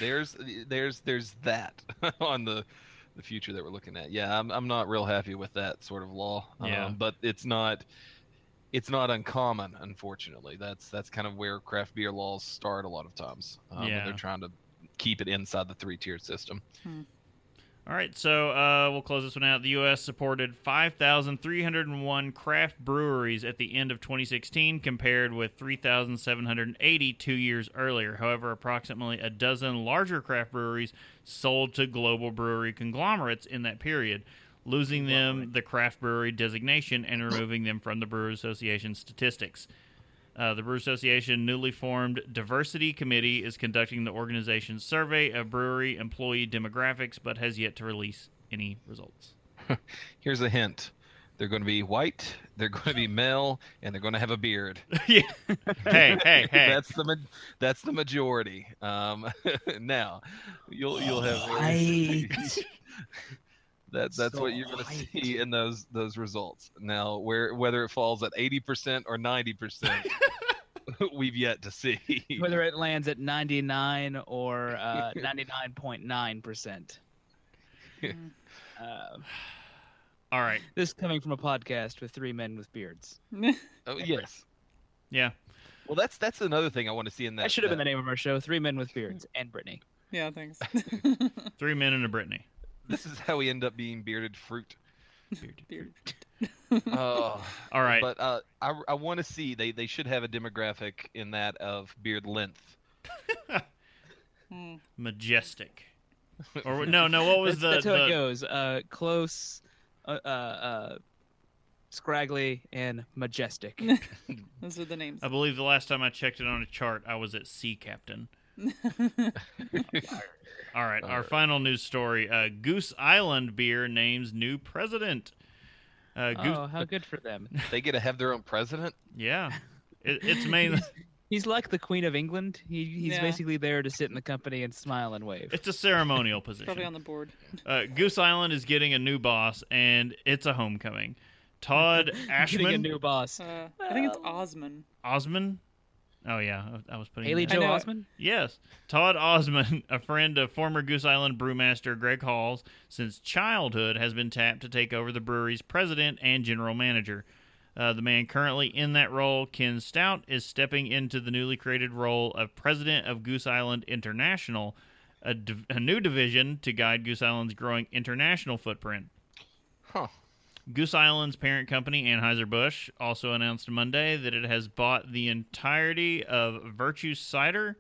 there's there's there's that on the the future that we're looking at. Yeah, I'm I'm not real happy with that sort of law. Yeah. Um, but it's not it's not uncommon, unfortunately. That's that's kind of where craft beer laws start a lot of times. Um, Yeah. they're trying to keep it inside the three tiered system. All right, so uh, we'll close this one out. The U.S. supported 5,301 craft breweries at the end of 2016, compared with 3,780 two years earlier. However, approximately a dozen larger craft breweries sold to global brewery conglomerates in that period, losing them the craft brewery designation and removing them from the Brewers Association statistics. Uh, the Brewer Association newly formed Diversity Committee is conducting the organization's survey of brewery employee demographics, but has yet to release any results. Here's a hint. They're going to be white, they're going to be male, and they're going to have a beard. yeah. Hey, hey, hey. that's the ma- that's the majority. Um, now you'll you'll have White. That that's So what you're going to see in those those results. Now where whether it falls at eighty percent or ninety percent, we've yet to see. Whether it lands at 99 or uh, 99.9%. Mm. Uh, All right. this coming from a podcast with three men with beards. oh, yes. Yeah. Well, that's that's another thing I want to see in that. That should have been the name of our show, Three Men with Beards, and Brittany. yeah, thanks. Three men and a Brittany. This is how we end up being bearded fruit. Beard. Oh, All right. But uh, I, I want to see they, they should have a demographic in that of beard length. Hmm. Majestic. Or no, no. What was that's, the? that's how it goes. Uh, close, uh, uh, uh, scraggly, and majestic. Those are the names. I believe the last time I checked it on a chart, I was at Sea Captain. All right, our Alright. final news story: uh, Goose Island beer names new president. Uh, Goose, oh, how good for them. they get to have their own president. yeah, it, it's mainly He's like the Queen of England. He, he's Yeah. basically there to sit in the company and smile and wave. it's a ceremonial position. Probably on the board. Uh, Goose Island is getting a new boss, and it's a homecoming. Todd Getting a new boss. Uh, I think it's Osman. Osman. Oh yeah, I I was putting Haley that- Joe know. Osmond. Yes, Todd Osman, a friend of former Goose Island brewmaster Greg Halls, since childhood has been tapped to take over the brewery's president and general manager. Uh, the man currently in that role, Ken Stout, is stepping into the newly created role of president of Goose Island International, a, div- a new division to guide Goose Island's growing international footprint. Huh. Goose Island's parent company, Anheuser-Busch, also announced Monday that it has bought the entirety of Virtue Cider.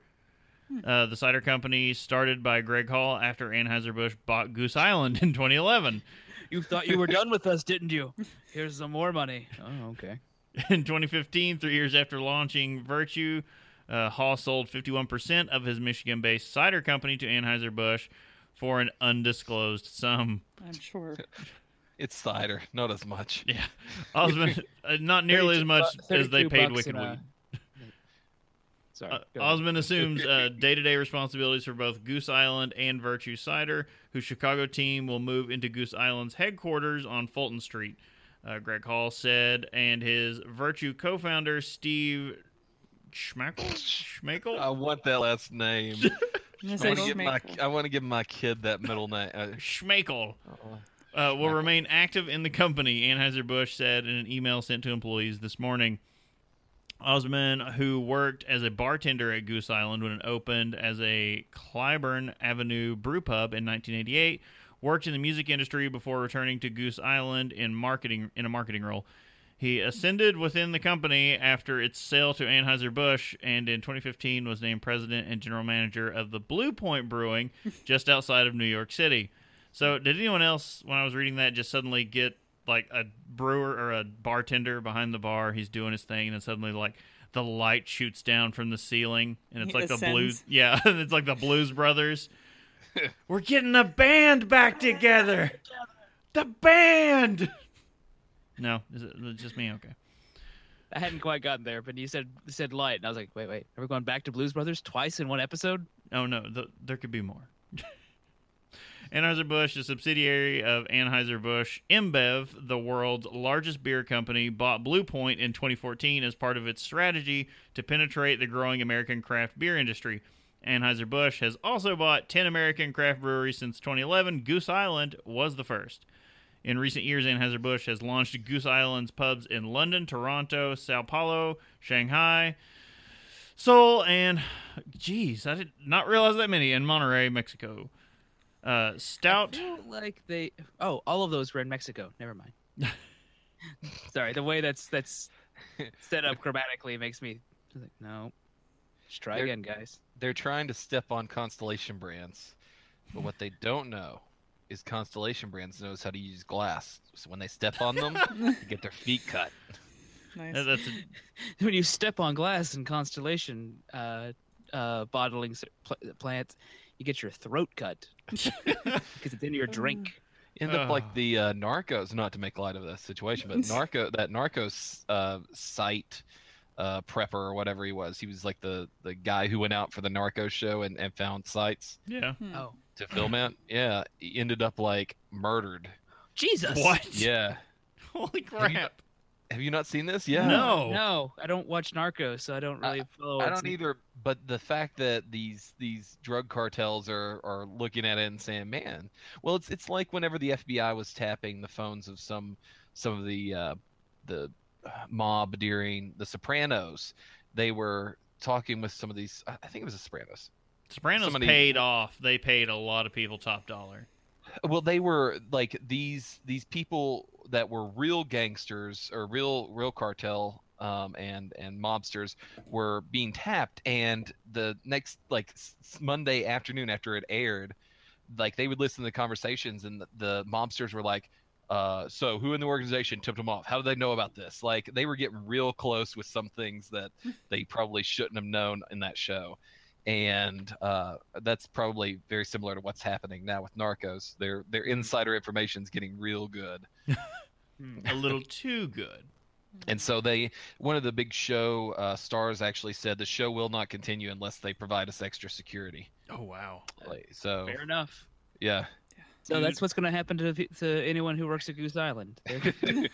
Uh, the cider company started by Greg Hall after Anheuser-Busch bought Goose Island in 2011. You thought you were done with us, didn't you? Here's some more money. Oh, okay. In 2015, three years after launching Virtue, uh, Hall sold 51% of his Michigan-based cider company to Anheuser-Busch for an undisclosed sum. I'm sure. It's cider, not as much. Yeah, Osmond, uh, not nearly as much bu- as they paid bucks Wicked in Weed. a- Sorry. Uh. Osmond assumes uh, day-to-day responsibilities for both Goose Island and Virtue Cider, whose Chicago team will move into Goose Island's headquarters on Fulton Street. Uh, Greg Hall said, and his Virtue co-founder Steve Schmakel, Schmakel, I want that last name. I'm gonna I say want to give my I want to give my kid that middle name. Uh, Schmakel uh, uh, will remain active in the company, Anheuser-Busch said in an email sent to employees this morning. Osman, who worked as a bartender at Goose Island when it opened as a Clybourn Avenue brew pub in 1988, worked in the music industry before returning to Goose Island in marketing in a marketing role. He ascended within the company after its sale to Anheuser-Busch and in 2015 was named president and general manager of the Blue Point Brewing just outside of New York City. So, did anyone else, when I was reading that, just suddenly get like a brewer or a bartender behind the bar? He's doing his thing, and then suddenly, like, the light shoots down from the ceiling, and it's He like the blues. Yeah, it's like the Blues Brothers. We're getting the band back together. The band. No, is it just me? Okay. I hadn't quite gotten there, but you said said light, and I was like, wait, wait, are we going back to Blues Brothers twice in one episode? Oh no, th- there could be more. Anheuser-Busch, a subsidiary of Anheuser-Busch InBev, the world's largest beer company, bought Blue Point in 2014 as part of its strategy to penetrate the growing American craft beer industry. Anheuser-Busch has also bought 10 American craft breweries since 2011. Goose Island was the first. In recent years, Anheuser-Busch has launched Goose Island's pubs in London, Toronto, Sao Paulo, Shanghai, Seoul, and geez, I did not realize that many in Monterrey, Mexico. Uh, Stout. I feel like they. Oh, all of those were in Mexico. Never mind. Sorry, the way that's that's set up grammatically makes me like, no. Just try They're- again, guys. they're trying to step on Constellation Brands, but what they don't know is Constellation Brands knows how to use glass. So when they step on them, they get their feet cut. Nice. Uh, That's a, When you step on glass in Constellation uh, uh, bottling pl- plants, you get your throat cut because it's in your drink. End up Oh. like the uh, Narcos, not to make light of the situation, but Narco that Narcos uh, site uh, prepper or whatever he was. He was like the the guy who went out for the Narcos show and, and found sites yeah. Hmm. Oh, to film it. Yeah, he ended up like murdered. Jesus! What? Yeah. Holy you- crap. Have you not seen this? Yeah. No. No, I don't watch Narcos, so I don't really follow. It. I don't either, but the fact that these these drug cartels are are looking at it and saying, "Man, well, it's it's like whenever the FBI was tapping the phones of some some of the uh, the uh, mob during The Sopranos, they were talking with some of these. I I think it was The Sopranos. Sopranos Somebody- paid off. They paid a lot of people top dollar. Well, they were like these these people that were real gangsters or real real cartel um, and and mobsters were being tapped, and the next like s- Monday afternoon after it aired, like they would listen to the conversations, and the, the mobsters were like. Uh, so who in the organization tipped them off? How did they know about this? Like they were getting real close with some things that they probably shouldn't have known in that show and uh, that's probably very similar to what's happening now with Narcos. Their their insider information is getting real good, Hmm. A little too good. and so they one of the big show uh, stars actually said the show will not continue unless they provide us extra security. Oh wow. Like, so Fair enough. yeah, So Dude. that's what's going to happen to to anyone who works at Goose Island.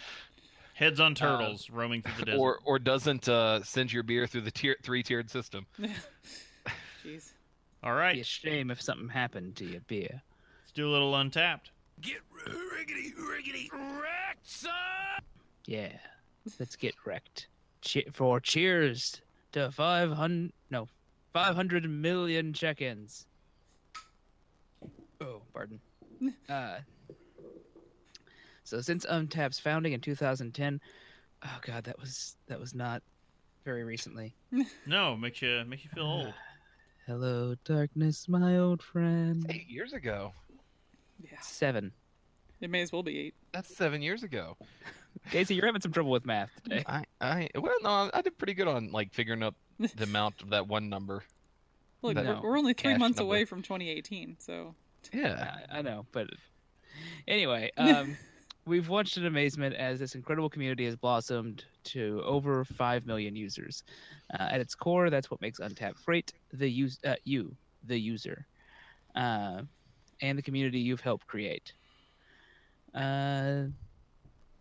Heads on turtles roaming through the desert. or or doesn't uh, send your beer through the tier, three-tiered system. Jeez. All Be a shame if something happened to your beer. let's do a little Untappd. Get riggedy, riggedy, wrecked, son! Yeah, let's get wrecked. Che- for cheers to five hundred no five hundred million check-ins. Oh, pardon. uh, so since Untappd's founding in 2010, oh god, that was that was not very recently. No, makes you makes you feel old. Hello, darkness, my old friend. Eight years ago. Yeah. Seven. It may as well be eight. That's seven years ago. Casey, you're having some trouble with math today. I, I well no, I did pretty good on like figuring up the amount of that one number. Look, That we're, we're only three months number. away from 2018, so Yeah. I, I know, but anyway, um, we've watched in amazement as this incredible community has blossomed to over five million users. Uh, at its core, that's what makes Untappd great: the use, uh, you, the user, uh, and the community you've helped create. Uh,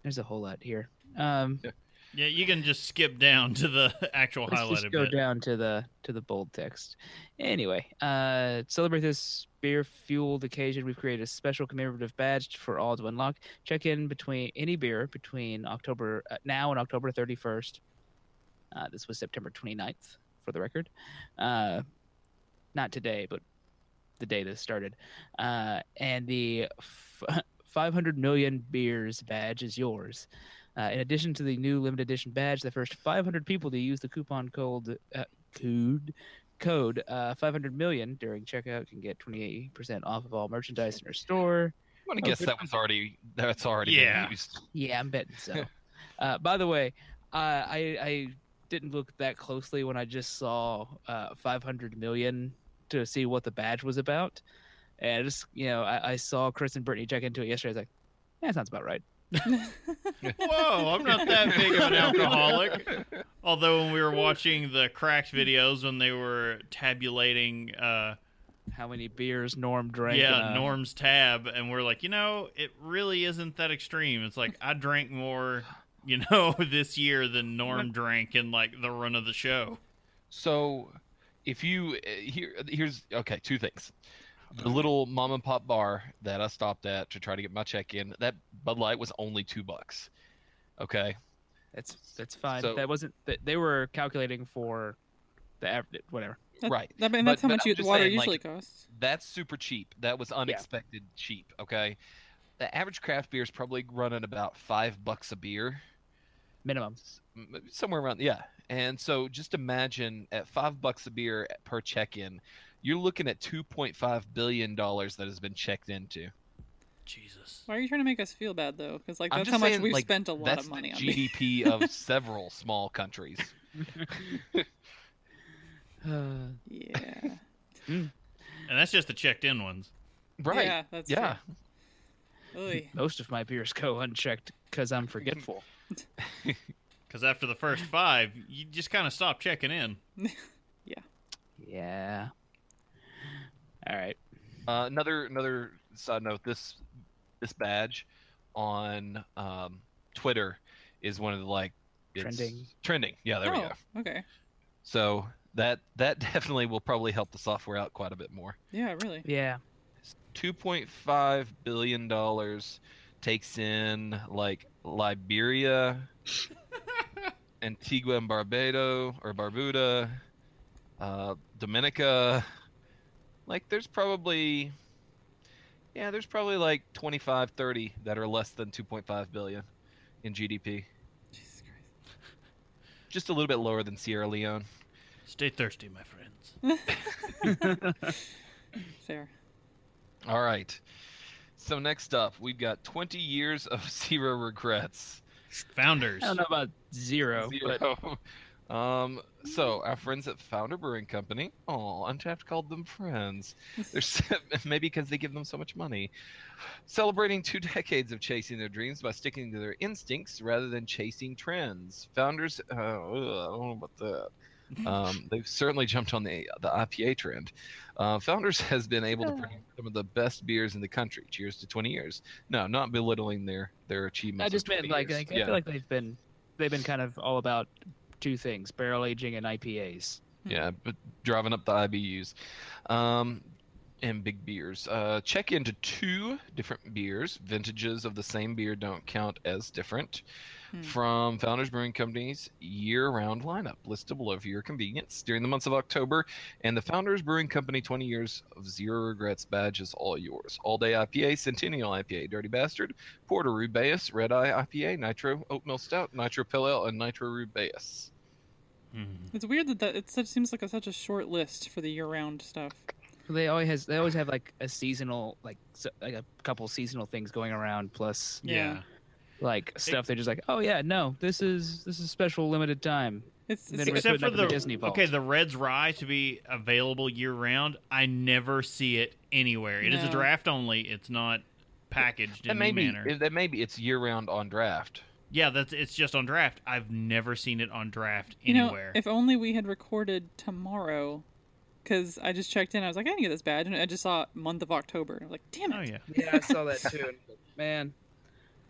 there's a whole lot here. Um, Yeah, you can just skip down to the actual Let's highlighted just go bit. down to the to the bold text. Anyway, uh, celebrate this beer fueled occasion, we've created a special commemorative badge for all to unlock. Check in between any beer between October uh, now and October 31st. Uh, this was September 29th, for the record. Uh, not today, but the day this started. Uh, and the f- 500 million beers badge is yours. Uh, in addition to the new limited edition badge, the first 500 people to use the coupon code uh, code code uh, 500 million during checkout can get 28% off of all merchandise in our store. I'm gonna Oh, guess that was already that's already Yeah. been used. Yeah, I'm betting so. uh, by the way, uh, I I didn't look that closely when I just saw uh, 500 million to see what the badge was about, and I just you know I, I saw Chris and Brittany check into it yesterday. I was like, yeah, that sounds about right. Whoa, I'm not that big of an alcoholic. Although when we were watching the cracked videos when they were tabulating uh How many beers Norm drank? yeah, in a- Norm's tab and we're like, you know, it really isn't that extreme. It's like I drank more, you know, this year than Norm drank in like the run of the show. So, if you uh, here, here's okay. Two things. The little mom and pop bar that I stopped at to try to get my check in. That Bud Light was only two bucks. Okay. That's that's fine. So- that wasn't. That they were calculating for the average. Whatever. That- Right. I mean, But- that's how but much you, water saying, like, usually costs. That's super cheap. That was unexpected cheap. Okay. The average craft beer is probably running about five bucks a beer. Minimum. somewhere around yeah and so just imagine at five bucks a beer per check-in you're looking at 2.5 billion dollars that has been checked into Jesus. Why are you trying to make us feel bad though? Because like that's just how much we've like, spent a lot that's of money the on beer. gdp of several small countries Uh, Yeah. And that's just the checked in ones. right Yeah, that's yeah true. Most of my beers go unchecked because I'm forgetful. Because after the first five, you just kind of stop checking in. Yeah. Yeah. All right. uh, another another side note this this badge on um, twitter is one of the like Trending. trending yeah there we oh, go okay. so that that definitely will probably help the software out quite a bit more Yeah, really. Yeah. 2.5 billion dollars takes in like Liberia, Antigua and Barbados or Barbuda, uh, Dominica. Like there's probably yeah, there's probably like 25 30 that are less than 2.5 billion in GDP. Jesus Christ. Just a little bit lower than Sierra Leone. Stay thirsty, my friends. Fair. All right. So next up, we've got 20 years of zero regrets. Founders. I don't know about zero, but Zero. Um, so our friends at Founder Brewing Company, oh, Untappd called them friends. They're maybe because they give them so much money. Celebrating two decades of chasing their dreams by sticking to their instincts rather than chasing trends. Founders, uh, ugh, I don't know about that. Um, they've certainly jumped on the the IPA trend. Uh, Founders has been able to produce some of the best beers in the country. Cheers to 20 years. No, not belittling their their achievements. I just meant 20 like, like I yeah. feel like they've been they've been kind of all about two things: barrel aging and IPAs. Yeah, but driving up the IBUs. Um, and big beers. Uh, check into two different beers. Vintages of the same beer don't count as different. Hmm. From Founders Brewing Company's year-round lineup, listed below for your convenience. During the months of October, and the Founders Brewing Company 20 years of zero regrets badge is all yours. All Day IPA, Centennial IPA, Dirty Bastard, Porter Rubaeus, Red's Rye IPA, Nitro Oatmeal Stout, Nitro Pale Ale, and Nitro Rubaeus. Mhm. It's weird that, that it such, seems like a, such a short list for the year-round stuff. They always has they always have like a seasonal like so, like a couple seasonal things going around plus Yeah. like stuff they're just like oh yeah no this is this is special limited time It's, it's Except for the the, Disney Vault. okay, the Red's Rye to be available year round. I never see it anywhere. It is a draft only. It's not packaged in That may any be. manner. That may be. It's year-round on draft. Yeah, that's it's just on draft. I've never seen it on draft you know, anywhere. if only we had recorded tomorrow, because I just checked in. I was like, I didn't get this badge, and I just saw month of October. I was like, damn it. oh yeah. yeah I saw that too man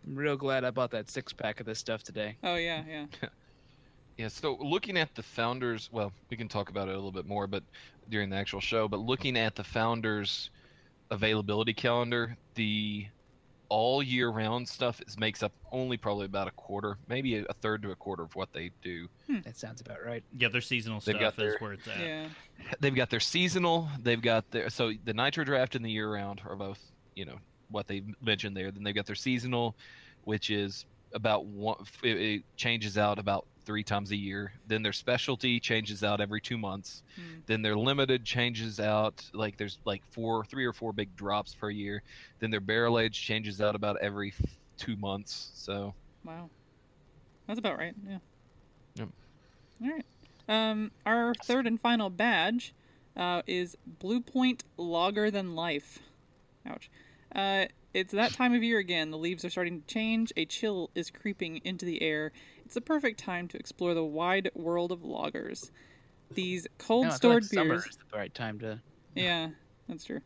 I'm real glad I bought that six pack of this stuff today Oh yeah, yeah. Yeah. So looking at the founders, well, we can talk about it a little bit more, but during the actual show. But looking at the founders' availability calendar, the all year round stuff is makes up only probably about a quarter, maybe a third to a quarter of what they do. Hmm. that sounds about right Yeah, their seasonal They've stuff got is their- where it's at. Yeah. They've got their seasonal. They've got their so the nitro draft and the year round are both you know what they mentioned there. Then they've got their seasonal, which is about one. It, it changes out about three times a year. Then their specialty changes out every two months. Hmm. Then their limited changes out like there's like four, three or four big drops per year. Then their barrel age changes out about every two months. So Wow. That's about right. Yeah. Yep. All right. Um, our third and final badge uh, is Blue Point Lager Than Life. Ouch. Uh, it's that time of year again. The leaves are starting to change. A chill is creeping into the air. It's the perfect time to explore the wide world of lagers. These cold No, like stored summer beers. is the right time to Yeah, that's true.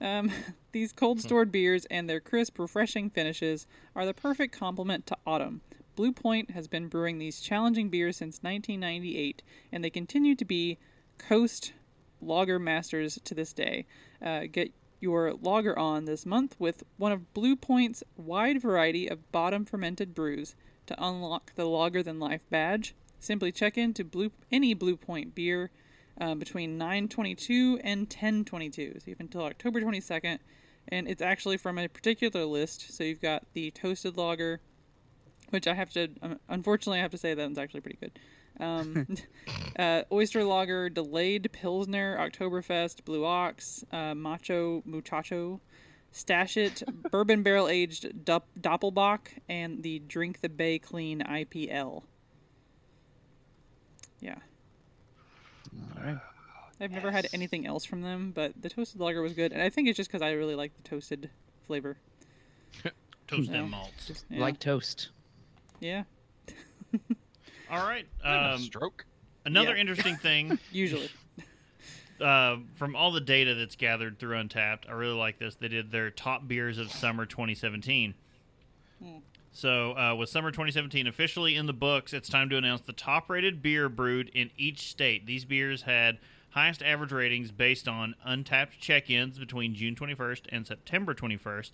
Um, these cold stored beers and their crisp, refreshing finishes are the perfect complement to autumn. Blue Point has been brewing these challenging beers since 1998, and they continue to be coast lager masters to this day. Uh, get your lager on this month with one of Blue Point's wide variety of bottom fermented brews to unlock the Lager Than Life badge. Simply check into Blue any Blue Point beer uh, between 9:22 and 10:22. So you have until October 22nd, and it's actually from a particular list. So you've got the toasted lager, which I have to um, unfortunately I have to say that one's actually pretty good. Um, uh, oyster lager, delayed pilsner, Oktoberfest, Blue Ox, uh, Macho Muchacho, Stash It, bourbon barrel aged Dup- Doppelbock, and the Drink the Bay Clean IPL. Yeah. all right I've never had anything else from them, but the toasted lager was good, and I think it's just because I really like the toasted flavor. Toasted No. malts. Yeah. like toast yeah, All right. um, Um, stroke. another yeah. interesting thing usually. Uh, from all the data that's gathered through Untappd, I really like this. They did their top beers of summer 2017. Hmm. So, uh, with summer 2017 officially in the books, it's time to announce the top rated beer brewed in each state. These beers had highest average ratings based on Untappd check ins between June 21st and September 21st,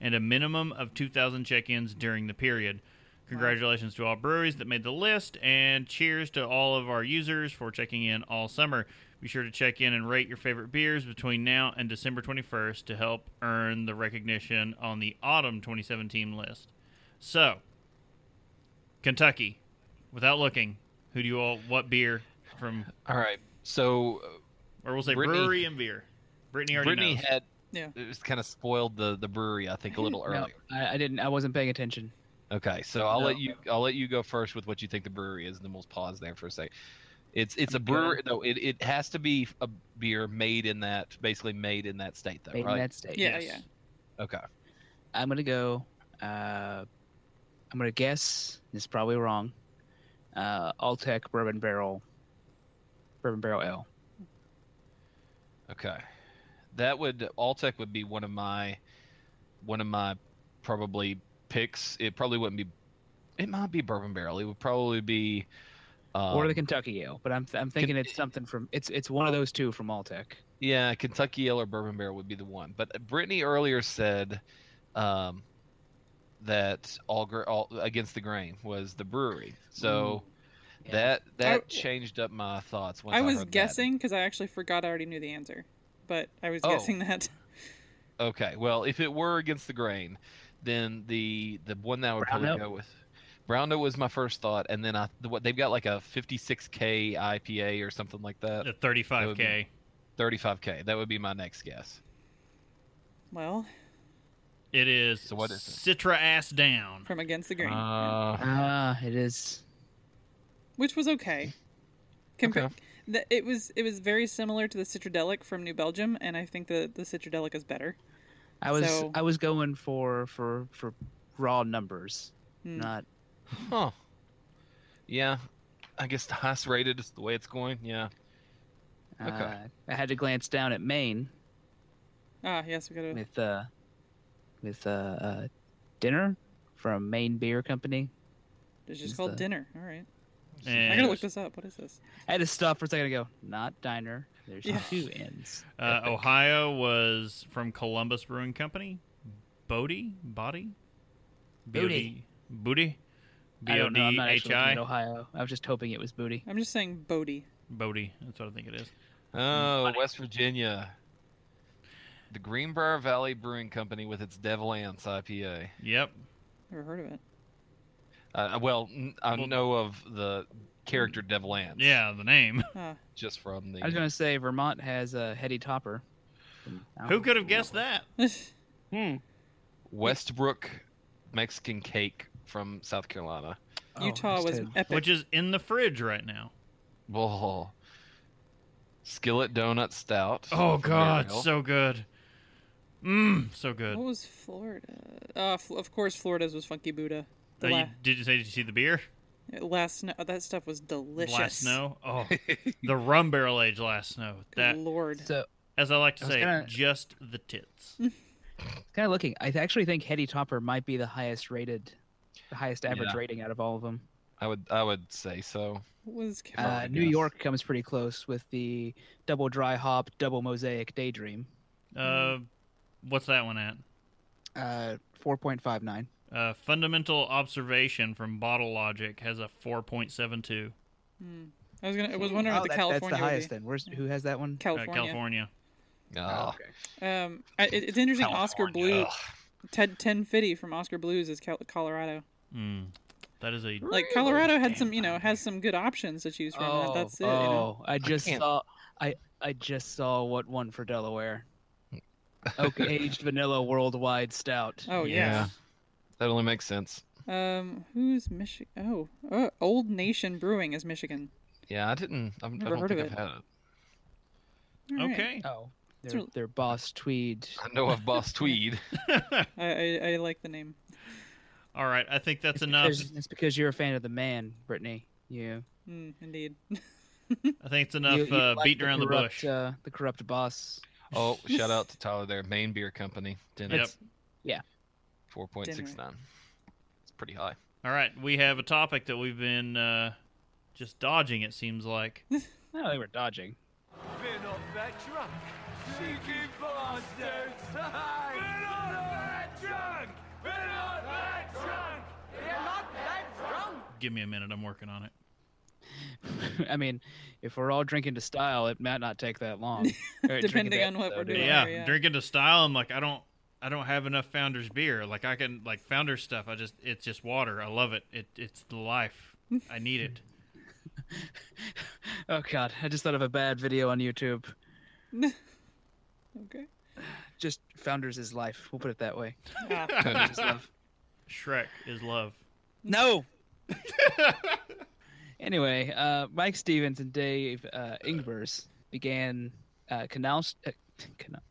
and a minimum of 2,000 check ins during the period. Congratulations to all breweries that made the list, and cheers to all of our users for checking in all summer. Be sure to check in and rate your favorite beers between now and December 21st to help earn the recognition on the autumn 2017 list. So, Kentucky, without looking, who do you all, what beer from, All right. So uh, or we'll say Brittany- brewery and beer? Brittany already Brittany knows. had Yeah. it was kind of spoiled the the brewery I think a little no, earlier. I, I didn't I wasn't paying attention Okay, so I'll No. let you I'll let you go first with what you think the brewery is, and then we'll pause there for a second. It's it's a brewer brewery though. It, it has to be a beer made in that basically made in that state though, made right? in that state Yeah, Yes. yeah. Okay. I'm gonna go. Uh, I'm gonna guess. It's probably wrong. Uh, Alltech Bourbon Barrel bourbon barrel L. Okay, that would Alltech would be one of my one of my probably picks. It probably wouldn't be. It might be bourbon barrel. It would probably be. Um, or the Kentucky ale, but I'm I'm thinking it's something from it's it's one of those two from Alltech. Yeah, Kentucky Ale or Bourbon Barrel would be the one. But Brittany earlier said um, that all, gra- all against the grain was the brewery. So Yeah. that that I- changed up my thoughts. Once I, I was heard guessing because I actually forgot I already knew the answer, but I was Oh. guessing that. Okay, well, if it were against the grain, then the the one that I would Brown probably note? go with. Brown note was my first thought, and then I the, what they've got like a 56k IPA or something like that. The 35k. be- 35k. That would be my next guess. Well, It is. So what is it? Citra ass down. from against the grain, Uh, Ah, it is. which was okay. Compa- Okay. the, it was it was very similar to the Citradelic from New Belgium, and I think the the Citradelic is better. I was So- I was going for for for raw numbers, Hmm. not Huh. Yeah. I guess the highest rated is the way it's going. Yeah. Okay. Uh, I had to glance down at Maine Ah, yes, we got to. with uh with uh, uh dinner from Maine Beer Company. It's just Who's called the- dinner. All right, I And gotta look this up. What is this? I had to stop for a second to go. Not diner. There's Yeah. two ends. uh, Ohio was from Columbus Brewing Company. Bodie? Body? Booty. Booty? B I O don't know. I'm not actually looking at I? Ohio. I was just hoping it was booty. I'm just saying Bodie. Bodie. That's what I think it is. Oh, West Virginia. The Greenbrier Valley Brewing Company with its Devil Anse IPA. Yep. Never heard of it. Uh, well, n- I Well- know of the character Devil Anse. Yeah, the name. Just from the. I was going to say Vermont has a heady topper. Who could have guessed that? Hmm. Westbrook Mexican cake from South Carolina. Oh, Utah was instead- epic. Which is in the fridge right now. Whoa. Skillet Donut Stout. Oh God, Bear so good. Mmm, so good. what was Florida? Uh, of course, Florida's was Funky Buddha. The Uh, you- did you say? Did you see the beer? last snow, that stuff was delicious. Last snow. Oh, the rum barrel age last snow. Good That, lord. So as I like to I say, gonna- just the tits. kind of looking. I actually think heady topper might be the highest rated, the highest average Yeah. rating out of all of them. I would I would say so. Was Uh, New. York comes pretty close with the double dry hop, double mosaic daydream. Uh, what's that one at? Uh, four point five nine. Uh, fundamental observation from Bottle Logic has a 4.72. Hmm. I was gonna. I was wondering Oh, what the that- California That's the highest then. Where's who has that one? Uh, California. California. Ah, Um, it, it's interesting. Oskar Blue, Ugh. Ted Ten FIDY from Oskar Blues is Colorado. Mm, that is a. Like Colorado had some, you know, has some good options to choose from. and Oh, that's it. you know? oh! I just can't- saw. I I just saw what one for Delaware. Oak aged vanilla worldwide stout. Oh Yeah. yeah. That only makes sense. Um, who's Michigan? Oh, uh, Old Nation Brewing is Michigan. Yeah, I didn't. I'm, I Never don't heard think of I've it. had it. All right. Okay. Oh, they're, they're Boss Tweed. I know of Boss Tweed. I, I I like the name. All right, I think that's It's enough. because, it's because you're a fan of the man, Brittany. You, Mm, indeed. I think it's enough you, you uh, like beating around the bush. Uh, the corrupt boss. Oh, shout out to Tyler there. Maine Beer Company. Dinner. Yep. yeah. 4.69. It's pretty high. All right, we have a topic that we've been uh, just dodging. It seems like. No, they were dodging. We're not that drunk. Cheeky bastards! We're that drunk! Give me a minute. I'm working on it. I mean, if we're all drinking to style, it might not take that long. Depending to on what we're doing. yeah, yeah. drinking to style. I'm like, I don't, I don't have enough Founders beer. Like I can, like Founders stuff. I just, it's just water. I love it. It, it's the life. I need it. Oh god, I just thought of a bad video on YouTube. okay. Just Founders is life. We'll put it that way. Ah, Founders is love. Shrek is love. No. anyway, uh, Mike Stevens and Dave uh, Engbers began uh, Canal uh, Canal,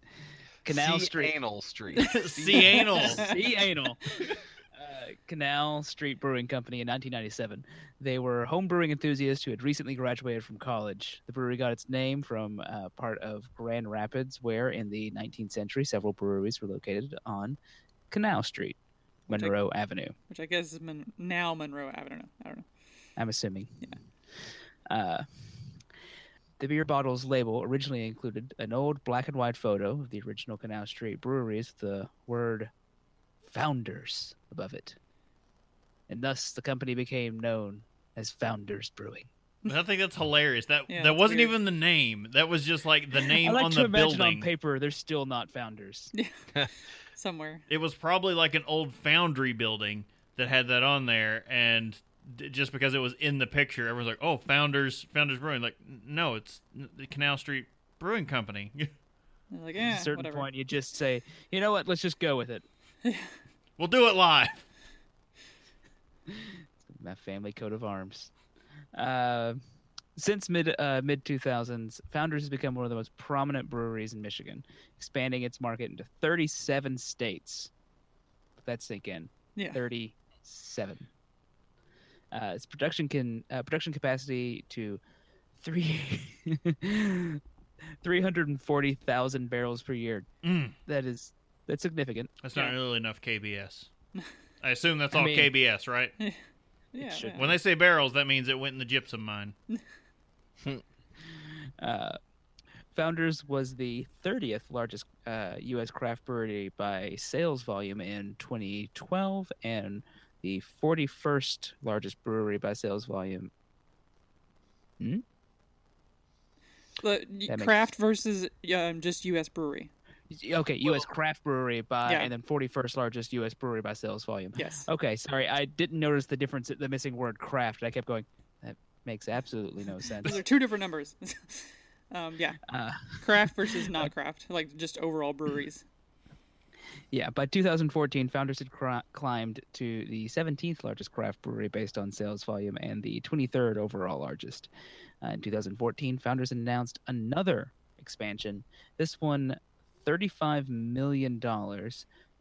Canal See Street. Anal Street. See anal. See anal. uh, Canal Street Brewing Company in 1997. They were home brewing enthusiasts who had recently graduated from college. The brewery got its name from uh, part of Grand Rapids, where in the 19th century several breweries were located on Canal Street, Which I- Monroe Avenue. which I guess is Mon- now Monroe Avenue. I don't know. I don't know. I'm assuming. Uh, the beer bottle's label originally included an old black and white photo of the original Canal Street breweries with the word Founders above it. And thus the company became known as Founders Brewing. I think that's hilarious. That Yeah, that wasn't weird. even the name. That was just like the name I like on to the imagine building. on paper they're still not Founders. Somewhere. It was probably like an old foundry building that had that on there, and d- just because it was in the picture, everyone's like, "Oh, Founders, Founders Brewing." Like, no, it's the Canal Street Brewing Company. They're like, At a certain whatever. point, you just say, you know what, let's just go with it. we'll do it live. my family coat of arms. Uh, since mid uh, mid 2000s, Founders has become one of the most prominent breweries in Michigan, expanding its market into 37 states. Let that sink in. Yeah. 37. Uh, its production can uh, production capacity to three 340,000 barrels per year. Mm, That is that's significant. that's not Yeah. really enough KBS. I assume that's I all mean- KBS, right? Yeah. yeah. When they say barrels, that means it went in the gypsum mine. Uh, Founders was the 30th largest uh, U.S. craft brewery by sales volume in 2012 and the 41st largest brewery by sales volume. The That makes- craft versus um, just U.S. brewery. Okay, U.S. craft brewery by, Yeah. and then 41st largest U.S. brewery by sales volume. Yes. Okay, sorry, I didn't notice the difference, the missing word craft. I kept going, makes absolutely no sense. Those are two different numbers. um, yeah. Uh, Craft versus not craft. Like just overall breweries. Yeah, by 2014, Founders had cri- climbed to the 17th largest craft brewery based on sales volume and the 23rd overall largest. Uh, in 2014, Founders announced another expansion. This one, $35 million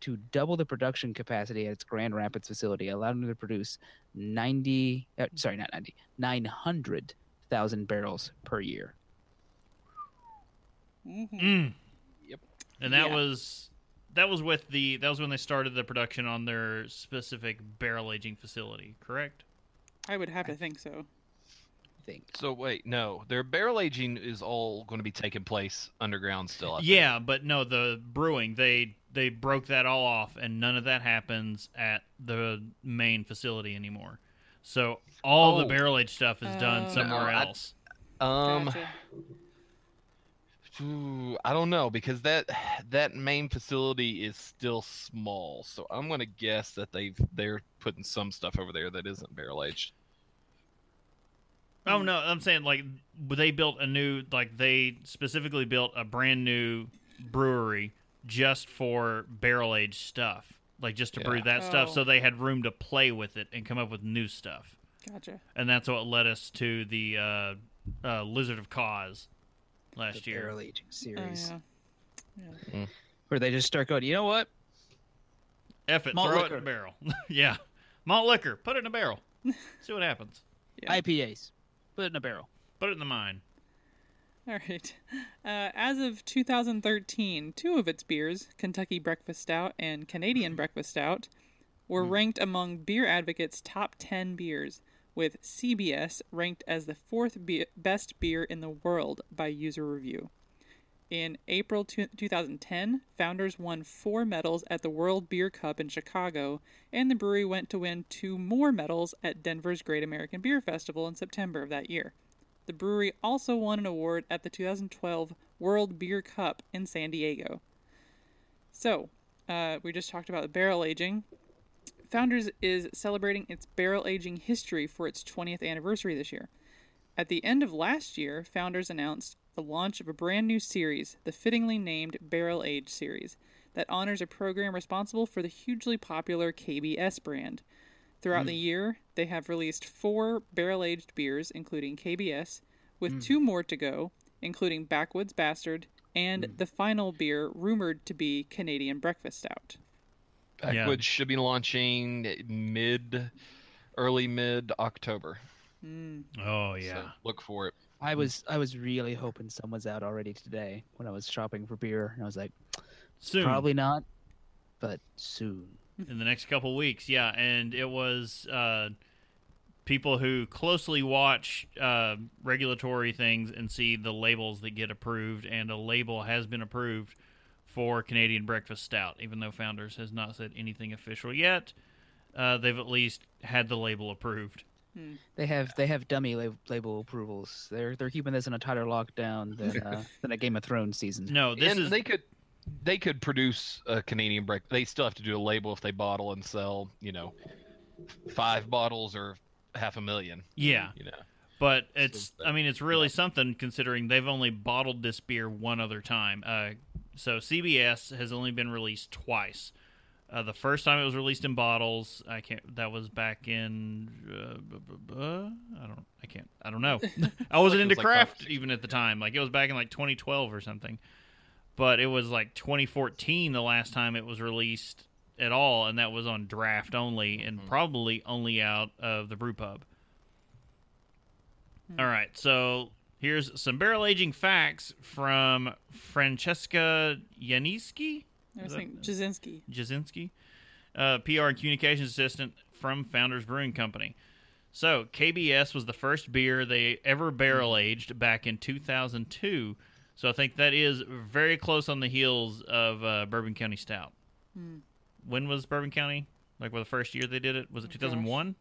to double the production capacity at its Grand Rapids facility, allowing them to produce 90, uh, sorry, not 90, 900,000 barrels per year. Mhm. Mm. Yep. And that Yeah. was that was with the that was when they started the production on their specific barrel aging facility, correct? I would have to think so. I think. So wait, no, their barrel aging is all going to be taking place underground still. I think. Yeah, but no, the brewing they they broke that all off, and none of that happens at the main facility anymore. So all the Oh. barrel age stuff is done Oh. somewhere No, I- else. Um, Gotcha. ooh, I don't know because that that main facility is still small. So I'm going to guess that they've they're putting some stuff over there that isn't barrel aged. Oh no, I'm saying like they built a new like they specifically built a brand new brewery just for barrel aged stuff. Like just to brew Yeah. that stuff Oh. so they had room to play with it and come up with new stuff. Gotcha. And that's what led us to the uh, uh, Lizard of Koz last the year. barrel aging Oh, series. yeah. Where they just start going, you know what? F it, Malt throw it in a barrel. yeah. Malt liquor, put it in a barrel. See what happens. Yeah. IPAs. Put it in a barrel. Put it in the mine. All right. Uh, as of 2013, two of its beers, Kentucky Breakfast Stout and Canadian Breakfast Stout, were ranked among Beer Advocate's top 10 beers, with CBS ranked as the fourth be- best beer in the world by user review. In April two- 2010, Founders won four medals at the World Beer Cup in Chicago, and the brewery went to win two more medals at Denver's Great American Beer Festival in September of that year. The brewery also won an award at the 2012 World Beer Cup in San Diego. So, uh, we just talked about barrel aging. Founders is celebrating its barrel aging history for its 20th anniversary this year. At the end of last year, Founders announced the launch of a brand new series, the fittingly named Barrel Age series, that honors a program responsible for the hugely popular KBS brand. Throughout the mm. year, they have released four barrel aged beers, including KBS, with mm. two more to go, including Backwoods Bastard and mm. the final beer rumored to be Canadian Breakfast Stout. Yeah. Backwoods should be launching mid, early mid October. Mm. Oh So yeah. look for it. I was I was really hoping someone's out already today when I was shopping for beer, and I was like, Soon. probably not, but soon. in the next couple weeks. Yeah, and it was uh, people who closely watch uh, regulatory things and see the labels that get approved, and a label has been approved for Canadian Breakfast Stout, even though Founders has not said anything official yet. Uh, they've at least had the label approved. They have they have dummy lab- label approvals. They're they're keeping this in a tighter lockdown than uh, than a Game of Thrones season. No, this and is they could they could produce a Canadian break. They still have to do a label if they bottle and sell, you know, five bottles or half a million. yeah, You know, but it's So, I mean it's really something considering they've only bottled this beer one other time. Uh, so CBS has only been released twice. Uh, the first time it was released in bottles, I can't. That was back in. Uh, I don't. I can't. I don't know. I wasn't it into was craft five- even at the time. Like it was back in like 2012 or something. But it was like 2014 the last time it was released at all, and that was on draft only, and probably only out of the brew pub. All right, so here's some barrel aging facts from Francesca Janiski. I was thinking Jasinski. Jasinski, uh, PR and communications assistant from Founders Brewing Company. So KBS was the first beer they ever barrel aged back in 2002. So I think that is very close on the heels of uh, Bourbon County Stout. When was Bourbon County? Like, well, the first year they did it was it 2001?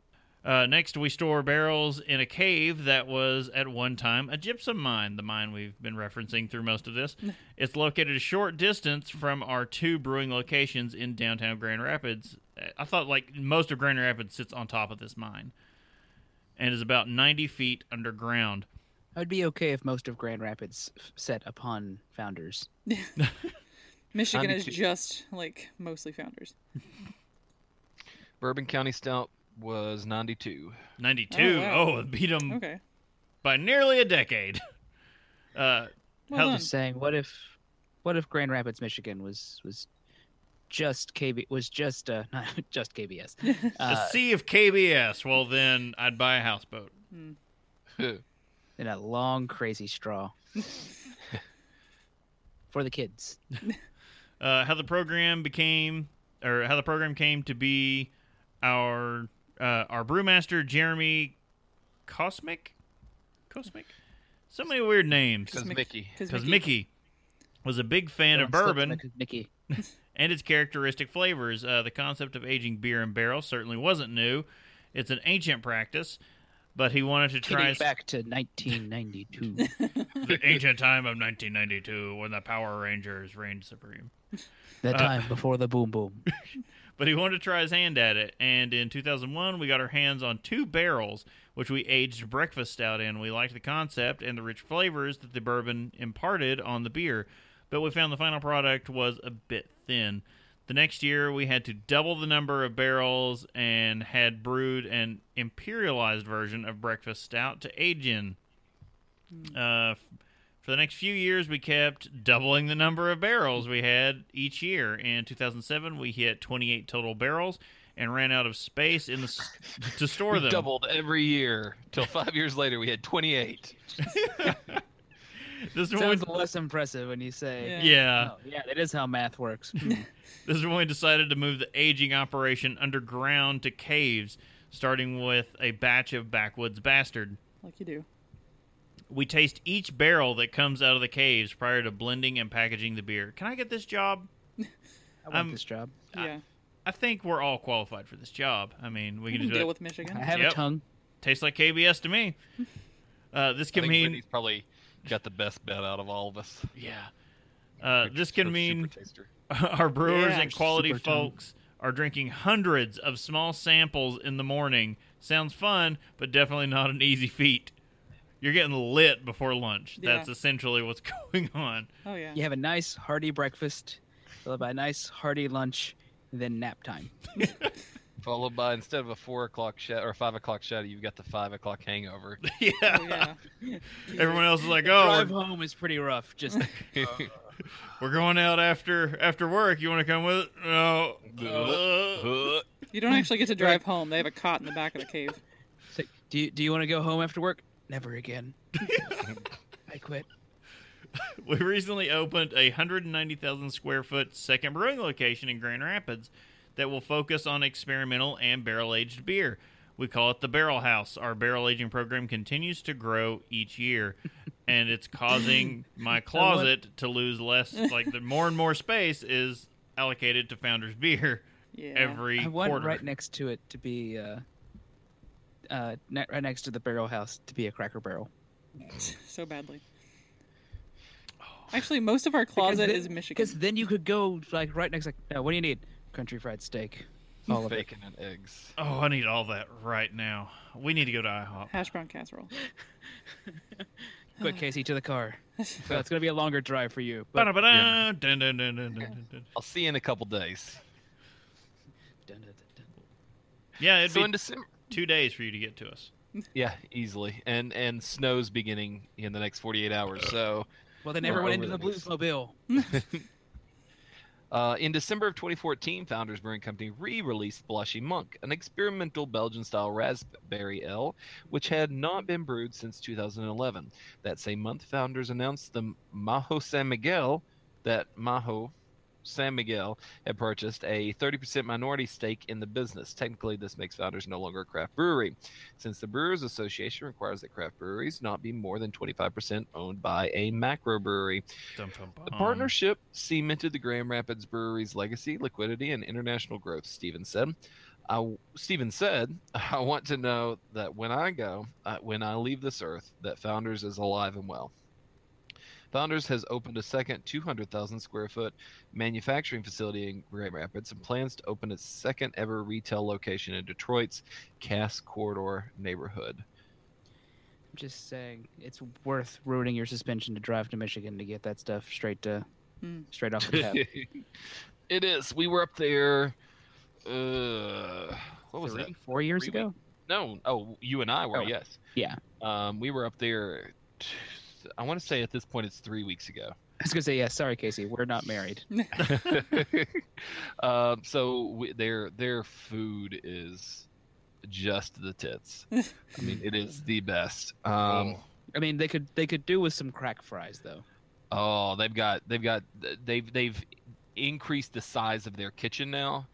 Uh, next, we store barrels in a cave that was at one time a gypsum mine, the mine we've been referencing through most of this. it's located a short distance from our two brewing locations in downtown Grand Rapids. I thought like most of Grand Rapids sits on top of this mine and is about 90 feet underground. I would be okay if most of Grand Rapids f- set upon founders. Michigan is just like mostly founders. Bourbon County Stout was 92. 92. Oh, Oh, wow. it beat them Okay. by nearly a decade. Uh, Well How- done. Just saying, what if, what if Grand Rapids, Michigan was was just KB was just uh not just KBS. a Uh, sea of KBS. Well, then I'd buy a houseboat. in a long crazy straw for the kids. uh, how the program became, or how the program came to be, our uh, our brewmaster Jeremy Cosmic, Cosmic, so many weird names. Because Mickey. Because Mickey was a big fan of Don't slip bourbon Mickey. and its characteristic flavors. Uh, the concept of aging beer in barrels certainly wasn't new; it's an ancient practice. But he wanted to try Getting back to 1992. the ancient time of 1992 when the Power Rangers reigned supreme. Uh, time before the boom boom. but he wanted to try his hand at it. And in 2001, we got our hands on two barrels, which we aged breakfast stout in. We liked the concept and the rich flavors that the bourbon imparted on the beer, but we found the final product was a bit thin. The next year, we had to double the number of barrels and had brewed an imperialized version of breakfast stout to age in. Uh, f- for the next few years, we kept doubling the number of barrels we had each year. In 2007, we hit 28 total barrels and ran out of space in the to store We them. doubled every year till five years later we had 28. This is when we, Sounds less impressive when you say, Yeah. yeah, "Oh, yeah, that is how math works. Hmm. this is when we decided to move the aging operation underground to caves, starting with a batch of backwoods bastard. like you do. We taste each barrel that comes out of the caves prior to blending and packaging the beer. Can I get this job? I want Um, this job. Yeah. I think we're all qualified for this job. I mean, we You can can do deal it. with Michigan. I have Yep. a tongue. Tastes like KBS to me. Uh, this I can think mean, Whitney's probably got the best bet out of all of us. yeah. Uh, this can mean our brewers Yeah, and quality super tongue. folks are drinking hundreds of small samples in the morning. Sounds fun, but definitely not an easy feat. You're getting lit before lunch. Yeah. That's essentially what's going on. Oh yeah. You have a nice hearty breakfast, followed by a nice hearty lunch, and then nap time. Followed by instead of a four o'clock shot or five o'clock shot, you've got the five o'clock hangover. yeah. Oh yeah. Everyone else is like, oh, Drive we're- home is pretty rough. Just We're going out after after work. You want to come with it? No. Uh, You don't actually get to drive home. They have a cot in the back of the cave. It's do you do you want to go home after work? Never again. I quit. we recently opened a 190,000 square foot second brewing location in Grand Rapids that will focus on experimental and barrel aged beer. We call it the Barrel House. Our barrel aging program continues to grow each year, and it's causing my closet to lose less. Like the more and more space is allocated to Founders Beer Yeah. every I want quarter. right next to it to be uh, uh, ne- right next to the barrel house to be a Cracker Barrel. so badly. Actually, most of our closet then- is Michigan. Because then you could go like right next. Like, no, what do you need? Country fried steak. All of it. Bacon and eggs. oh, I need all that right now. We need to go to IHOP. Hash brown casserole. Quick, Casey, to the car. Well, it's gonna be a longer drive for you. But Ba-da-ba-da, dun, dun, dun, dun, dun, dun, dun. I'll see you in a couple days. Dun, dun, dun, dun. Yeah, it'd So be in December, two days for you to get to us. yeah, easily, and and snow's beginning in the next 48 hours. So Well, they never went into the over the next- Bluesmobile. Uh, in December of 2014, Founders Brewing Company re-released Blushing Monk, an experimental Belgian-style raspberry ale, which had not been brewed since 2011. That same month, Founders announced the Mahou San Miguel that Mahou San Miguel had purchased a 30% minority stake in the business. Technically, this makes Founders no longer a craft brewery, since the Brewers Association requires that craft breweries not be more than 25% owned by a macro brewery. Dum, dum, The partnership cemented the Grand Rapids Brewery's legacy, liquidity, and international growth, Stevens said. I, said, I want to know that when I go, uh, when I leave this earth, that Founders is alive and well. Founders has opened a second 200,000 square foot manufacturing facility in Grand Rapids and plans to open its second ever retail location in Detroit's Cass Corridor neighborhood. I'm just saying, it's worth ruining your suspension to drive to Michigan to get that stuff straight to Hmm. straight off the tap. it is. We were up there. Uh, what was Three, that? Four years Three ago. No, oh, you and I were. Oh, yes. yeah. Um, we were up there. t- I want to say at this point it's three weeks ago. I was gonna say, yeah. Sorry, Casey, we're not married. um, so we, their their food is just the tits. I mean, it is the best. Um, I mean, they could they could do with some crack fries though. Oh, they've got they've got they've they've increased the size of their kitchen now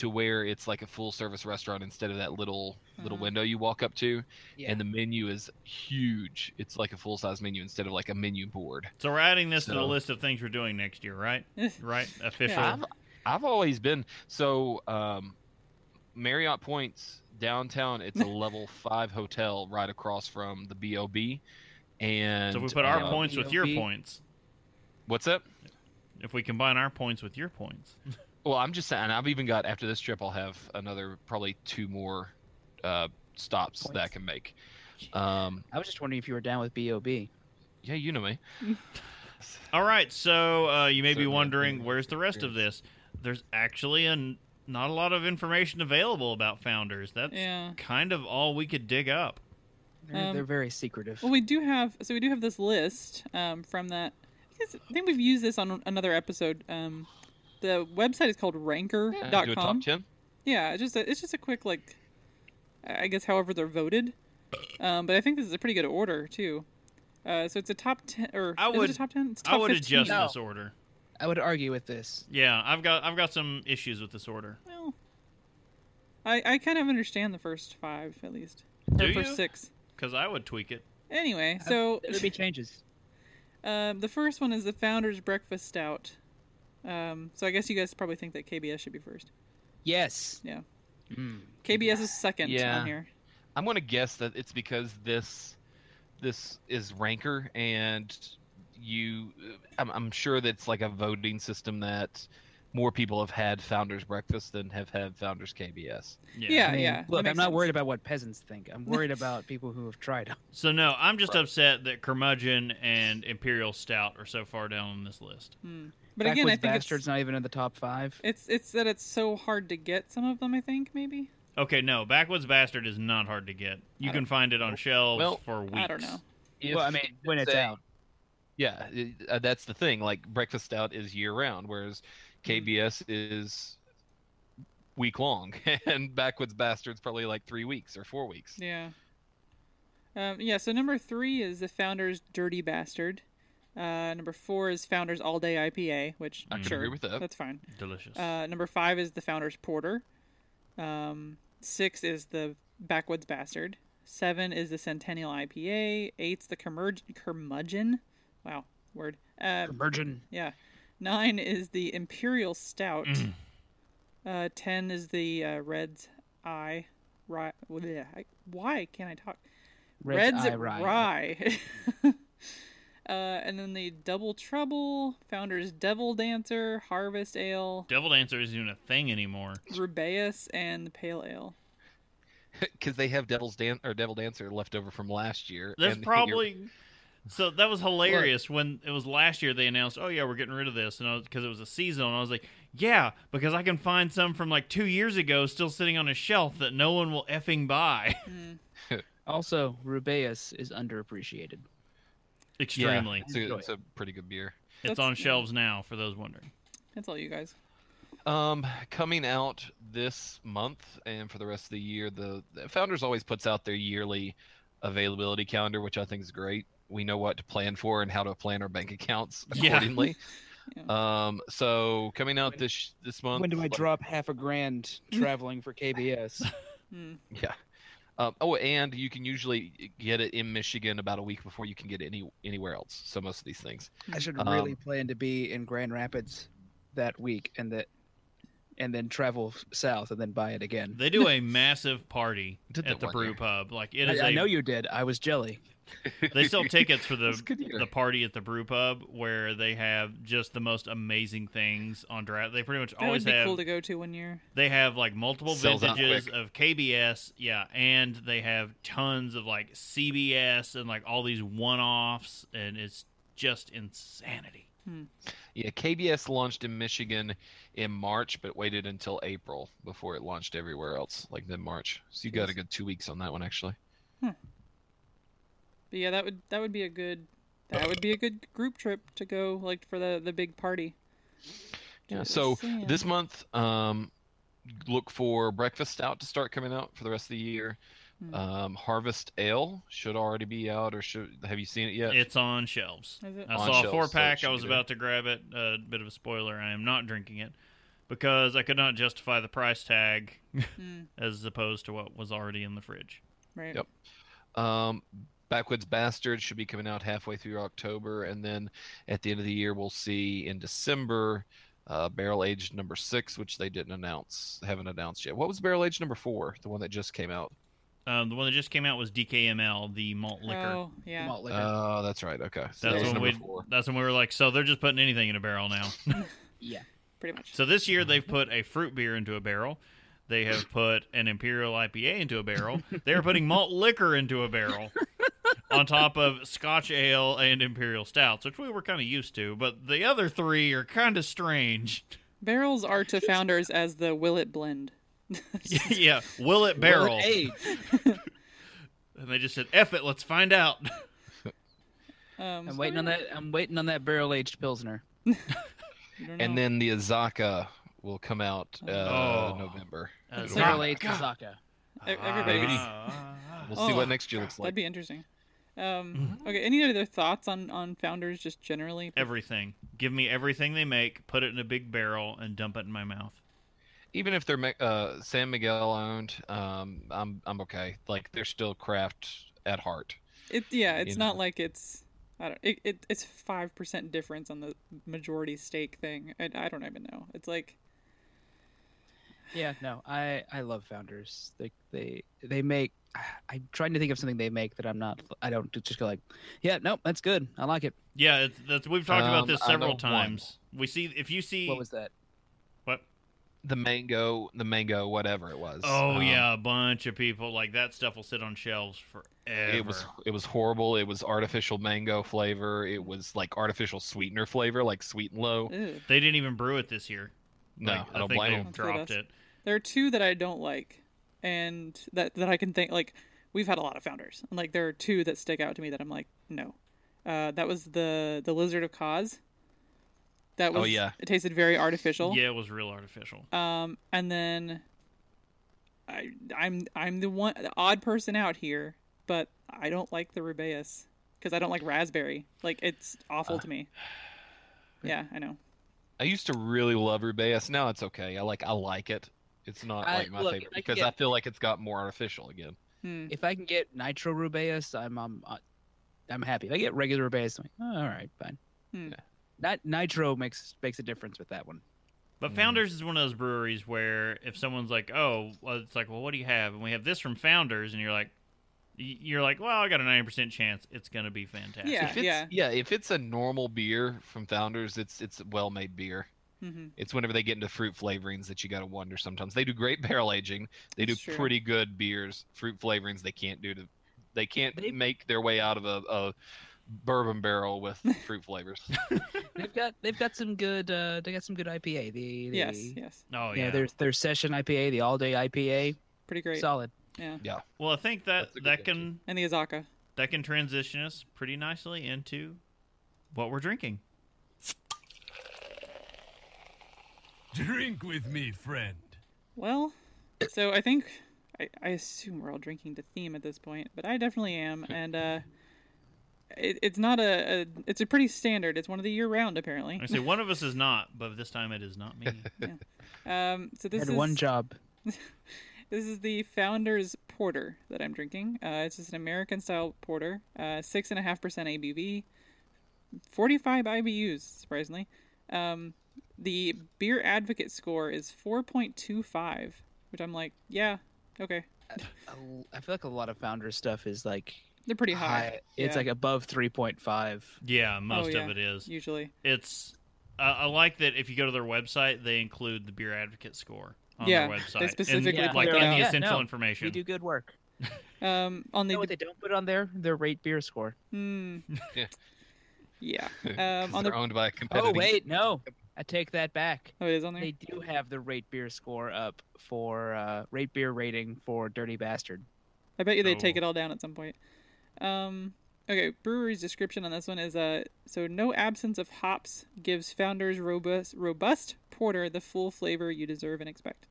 to where it's like a full service restaurant instead of that little little Mhm. window you walk up to Yeah. and the menu is huge. It's like a full size menu instead of like a menu board. So we're adding this to the list of things we're doing next year, right? Right? Official. I've I've always been so um Marriott Points downtown it's a level 5 hotel right across from the BOB and so if we put our uh, points with your points, What's up? if we combine our points with your points, Well, I'm just saying. I've even got after this trip, I'll have another probably two more uh, stops that I can make. Um, I was just wondering if you were down with Bob. yeah, you know me. All right, so uh, you may be wondering where's the rest of this? There's actually an, not a lot of information available about founders. That's yeah. kind of all we could dig up. They're, Um, they're very secretive. Well, we do have so we do have this list um, from that. I, guess, I think we've used this on another episode. Um, the website is called Do a Ranker.com. top ten. Yeah, it's just a, it's just a quick like, I guess however they're voted. Um, but I think this is a pretty good order too. Uh, so it's a top ten or I is would- it a top ten? It's I would 15. adjust No. this order. I would argue with this. Yeah, I've got I've got some issues with this order. Well, I I kind of understand the first five at least. Do or first you? six. Because I would tweak it. Anyway, so there would be changes. Um, the first one is the Founder's Breakfast Stout. Um, so I guess you guys probably think that KBS should be first. Yes. Yeah. Mm. KBS is second Yeah. on here. I'm going to guess that it's because this this is ranker and you. I'm, I'm sure that's like a voting system that more people have had Founders Breakfast than have had Founders KBS. Yeah, I mean, yeah. Look, I'm not sense. worried about what peasants think. I'm worried about people who have tried them. So no, I'm just Right. upset that Curmudgeon and Imperial Stout are so far down on this list. Hmm. But again, I think Bastard's it's, not even in the top five. it's it's that it's so hard to get some of them. I think maybe Okay, no, Backwoods Bastard is not hard to get. You can find it on shelves Well, for weeks. I don't know. If well, I mean, when it's a- out. Yeah, it- uh, that's the thing. Like breakfast Out is year round, whereas KBS is week long, and Backwoods Bastards probably like three weeks or four weeks. Yeah. Um, yeah, so number three is the Founders Dirty Bastard. Uh, number four is Founders All Day IPA, which I can sure, agree with that. that's fine. Delicious. Uh, number five is the Founders Porter. Um, six is the Backwoods Bastard. Seven is the Centennial IPA. Eight's the Curmud- Curmudgeon. Wow, word. Uh, Virgin. yeah. Nine is the Imperial Stout. Mm. Uh, ten is the uh, Red's Eye. Rye. Why can't I talk? Red's Red's Eye Rye. Rye. uh, and then the Double Trouble, Founders Devil Dancer, Harvest Ale, Devil Dancer isn't even a thing anymore. Rubaeus, and the Pale Ale. because they have Devil's Dan or Devil Dancer left over from last year. That's and you're- probably. So that was hilarious when it was last year. They announced, "Oh yeah, we're getting rid of this," and because it was a seasonal, and I was like, "Yeah," because I can find some from like two years ago still sitting on a shelf that no one will effing buy. Also, Rubaeus is underappreciated. Yeah, Extremely, it's, a, it's a pretty good beer. it's That's- on shelves now for those wondering. That's all you guys. Um, coming out this month and for the rest of the year, the, the Founders always puts out their yearly availability calendar, which I think is great. We know what to plan for and how to plan our bank accounts accordingly. Yeah. accordingly. Um, so coming out this this month. When do I like- drop half a grand traveling for KBS? Hmm. Yeah. Um, oh, and you can usually get it in Michigan about a week before you can get it any anywhere else. So most of these things. I should Um, really plan to be in Grand Rapids that week, and that, and then travel south, and then buy it again. They do a massive party Did at the brew year. pub. Like it I, is. I a- know you did. I was jelly. They sell tickets for the That's a good year. the party at the brew pub where they have just the most amazing things on draft. They pretty much That always would be have cool to go to one year. they have like multiple Sells vintages of KBS, yeah, and they have tons of like CBS and like all these one offs, and it's just insanity. Yeah, KBS launched in Michigan in March, but waited until April before it launched everywhere else, like mid March. So you got a good two weeks on that one, actually. But yeah, that would that would be a good that would be a good group trip to go like for the the big party. Yeah. So this month, um, look for breakfast out to start coming out for the rest of the year. Hmm. Um, Harvest Ale should already be out, or should have you seen it yet? It's on shelves. Is it? I On saw a four pack. should I was about to grab it. A bit of a spoiler. I am not drinking it because I could not justify the price tag as opposed to what was already in the fridge. Right. Yep. Um, Backwoods Bastard should be coming out halfway through October, and then at the end of the year, we'll see in December uh, Barrel Aged number six, which they didn't announce, haven't announced yet. What was Barrel Aged number four? The one that just came out. Um, the one that just came out was DKML, the malt liquor. Oh yeah. Malt liquor. Oh, that's right. Okay, so That's when we. four. That's when we were like, so they're just putting anything in a barrel now. yeah. Pretty much. so this year they've put a fruit beer into a barrel. They have put an imperial IPA into a barrel. They are putting malt liquor into a barrel, on top of Scotch ale and imperial stouts, which we were kind of used to. But the other three are kind of strange. Barrels are to founders as the Will It blend. yeah, will it Well, barrel? age. And they just said, "F it, let's find out." Um, I'm waiting on that. I'm waiting on that barrel aged pilsner. And then the Azacca will come out uh, Oh. November. It'll- Barrel aged Azacca. Everybody. Ah. We'll see Oh, what next year looks like. That'd be interesting. Um, Mm-hmm. Okay. Any other thoughts on on founders just generally? everything. Give me everything they make, put it in a big barrel, and dump it in my mouth. Even if they're Ma- uh, San Miguel owned, um, I'm I'm okay. Like they're still craft at heart. It yeah. It's you not know. like it's. I don't. It, it it's five percent difference on the majority stake thing. I, I don't even know. It's like Yeah, no, I I love founders. They they they make. I'm trying to think of something they make that I'm not. I don't just go like, yeah, no, that's good. I like it. Yeah, it's, that's we've talked about Um, this several know one. times. We see if you see What was that? what? The mango, the mango, whatever it was. Oh Um, yeah, a bunch of people like that stuff will sit on shelves forever. It was it was horrible. It was artificial mango flavor. It was like artificial sweetener flavor, like sweet and low. ew. They didn't even brew it this year. No, Like, I don't think blame they them. Dropped it. There are two that I don't like, and that that I can think like we've had a lot of founders, and like there are two that stick out to me that I'm like no, Uh, that was the the Lizard of Koz. That was Oh, yeah. It tasted very artificial. Yeah, it was real artificial. Um, and then I I'm I'm the one the odd person out here, but I don't like the Rubaeus because I don't like raspberry. Like it's awful Uh, to me. Yeah, I know. I used to really love Rubaeus. Now it's okay. I like I like it. It's not I- like my look, favorite I can because I feel like it's got more artificial again. Hmm. If I can get nitro rubaeus, I'm I'm uh, I'm happy. If I get regular rubaeus, I'm like, oh, all right, fine. Hmm. That nitro makes makes a difference with that one. But Mm. Founders is one of those breweries where if someone's like, "Oh," well, it's like, "Well, what do you have?" And we have this from Founders, and you're like, "You're like, well, I got a ninety percent chance it's gonna be fantastic." Yeah. if it's, if it's a normal beer from Founders, it's it's well made beer. hmm It's whenever they get into fruit flavorings that you got to wonder sometimes. They do great barrel aging. They do That's true. pretty good beers. Fruit flavorings they can't do to they can't They- make their way out of a, a bourbon barrel with fruit flavors. They've got they've got some good uh they got some good IPA. The, the Yes, yes, Oh yeah, yeah. their their session IPA, the all day IPA, pretty great. solid. Yeah, yeah. well, I think that That's a good that thing, can and the Azacca. that can transition us pretty nicely into what we're drinking. Drink with me, friend. Well, so I think I, I assume we're all drinking to theme at this point, but I definitely am, and uh, it, it's not a, a it's a pretty standard. It's one of the year round apparently. I say one of us is not, but this time it is not me. Um, so this Had is one job. This is the Founders Porter that I'm drinking. Uh, it's just an American style porter, uh, six and a half percent ABV, 45 IBUs, surprisingly. Um, the beer advocate score is 4.25, which I'm like, yeah, okay, I feel like a lot of founder stuff is like they're pretty high. It's Yeah. like above three point five. yeah, most yeah. of it is. usually. It's uh, I like that if you go to their website, they include the beer advocate score on Yeah, their they website. specifically and, like in on. the Yeah, essential no, information. We do good work. Um, on You the know what they don't put on there? Their rate beer score. hmm, Yeah. yeah. 'Cause Um, on they're the owned by a competitor. Oh wait, no, I take that back. oh, it is on there. They do have the rate beer score up for uh, rate beer rating for Dirty Bastard. I bet you they'd take Oh. it all down at some point. Um, okay, brewery's description on this one is uh, so no absence of hops gives founders robust robust porter the full flavor you deserve and expect.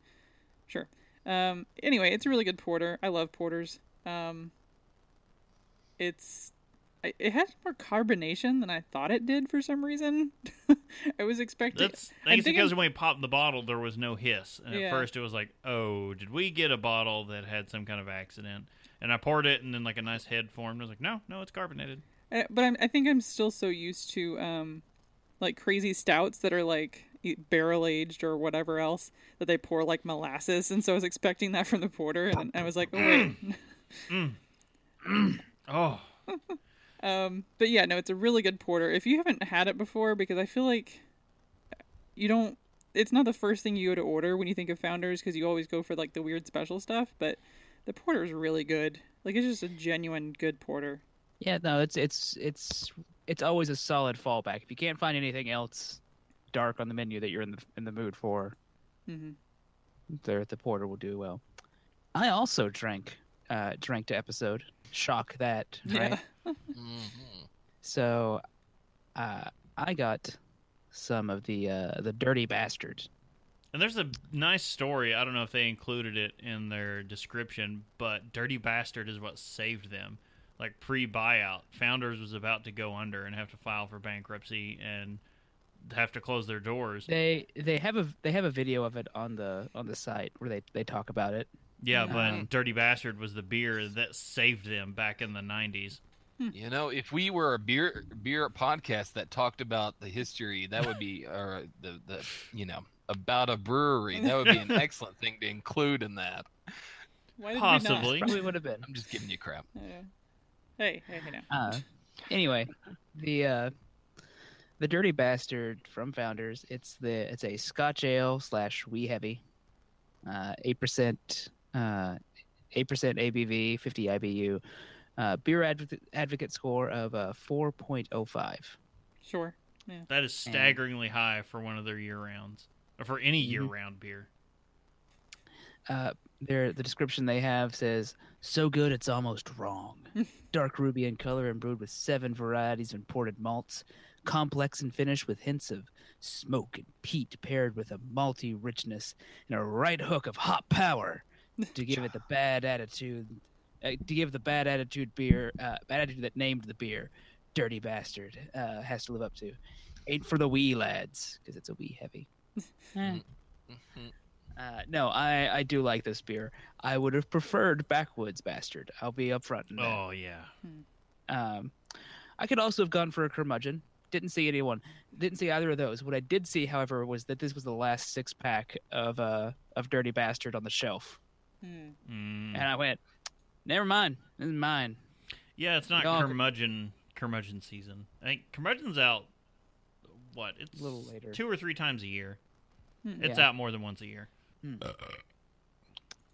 Sure. Um, anyway, it's a really good porter. I love porters. Um, it's it has more carbonation than I thought it did for some reason. I was expecting. That's I think it's because when we popped the bottle, there was no hiss, and Yeah. at first it was like, "Oh, did we get a bottle that had some kind of accident?" And I poured it, and then like a nice head formed. I was like, "No, no, it's carbonated." Uh, but I'm, I think I'm still so used to um, like crazy stouts that are like barrel aged or whatever else that they pour like molasses, and so I was expecting that from the porter, and I was like, oh wait. Oh, um, but yeah, no, it's a really good porter. If you haven't had it before, because I feel like you don't. It's not the first thing you go to order when you think of Founders, because you always go for like the weird special stuff. But the porter is really good. Like it's just a genuine good porter. Yeah, no, it's it's it's it's always a solid fallback. If you can't find anything else dark on the menu that you're in the in the mood for, mm-hmm. there the porter will do well. I also drank uh drank to episode. Shock that, right? Yeah. Mhm. So uh I got some of the uh the dirty bastards. and there's a nice story. I don't know if they included it in their description, but "Dirty Bastard" is what saved them. Like pre-buyout, Founders was about to go under and have to file for bankruptcy and have to close their doors. They they have a they have a video of it on the on the site where they they talk about it. Yeah, but Um, Dirty Bastard was the beer that saved them back in the 90s. You know, if we were a beer beer podcast that talked about the history, that would be or the the you know about a brewery. That would be an excellent thing to include in that. Why did we Possibly. Probably would have been. I'm just giving you crap. not? Yeah. Hey, hey, hey, now. Uh, anyway, the uh, the Dirty Bastard from Founders. It's the it's a Scotch ale slash wee heavy, uh, eight percent, uh, eight percent ABV, fifty IBU, uh, beer advocate advocate score of uh, four point oh five. Sure. That is staggeringly high for one of their year rounds, or for any year round beer. Uh, Their the description they have says so good it's almost wrong. Dark ruby in color and brewed with seven varieties of imported malts, complex in finish with hints of smoke and peat paired with a malty richness and a right hook of hot power to give it the bad attitude. Uh, to give the bad attitude beer, uh, bad attitude that named the beer, dirty bastard, uh, has to live up to. Ain't for the wee lads because it's a wee heavy. Mhm. Uh, no, I, I do like this beer. I would have preferred Backwoods Bastard. I'll be upfront. In that. Oh yeah. Um, I could also have gone for a curmudgeon. Didn't see anyone. Didn't see either of those. What I did see, however, was that this was the last six pack of uh of Dirty Bastard on the shelf, Hmm. Mm. and I went, never mind. This is mine. Yeah, it's not Y'all- curmudgeon curmudgeon season. I think curmudgeon's out. What? It's A little later. two or three times a year. Hmm. It's Yeah. out more than once a year.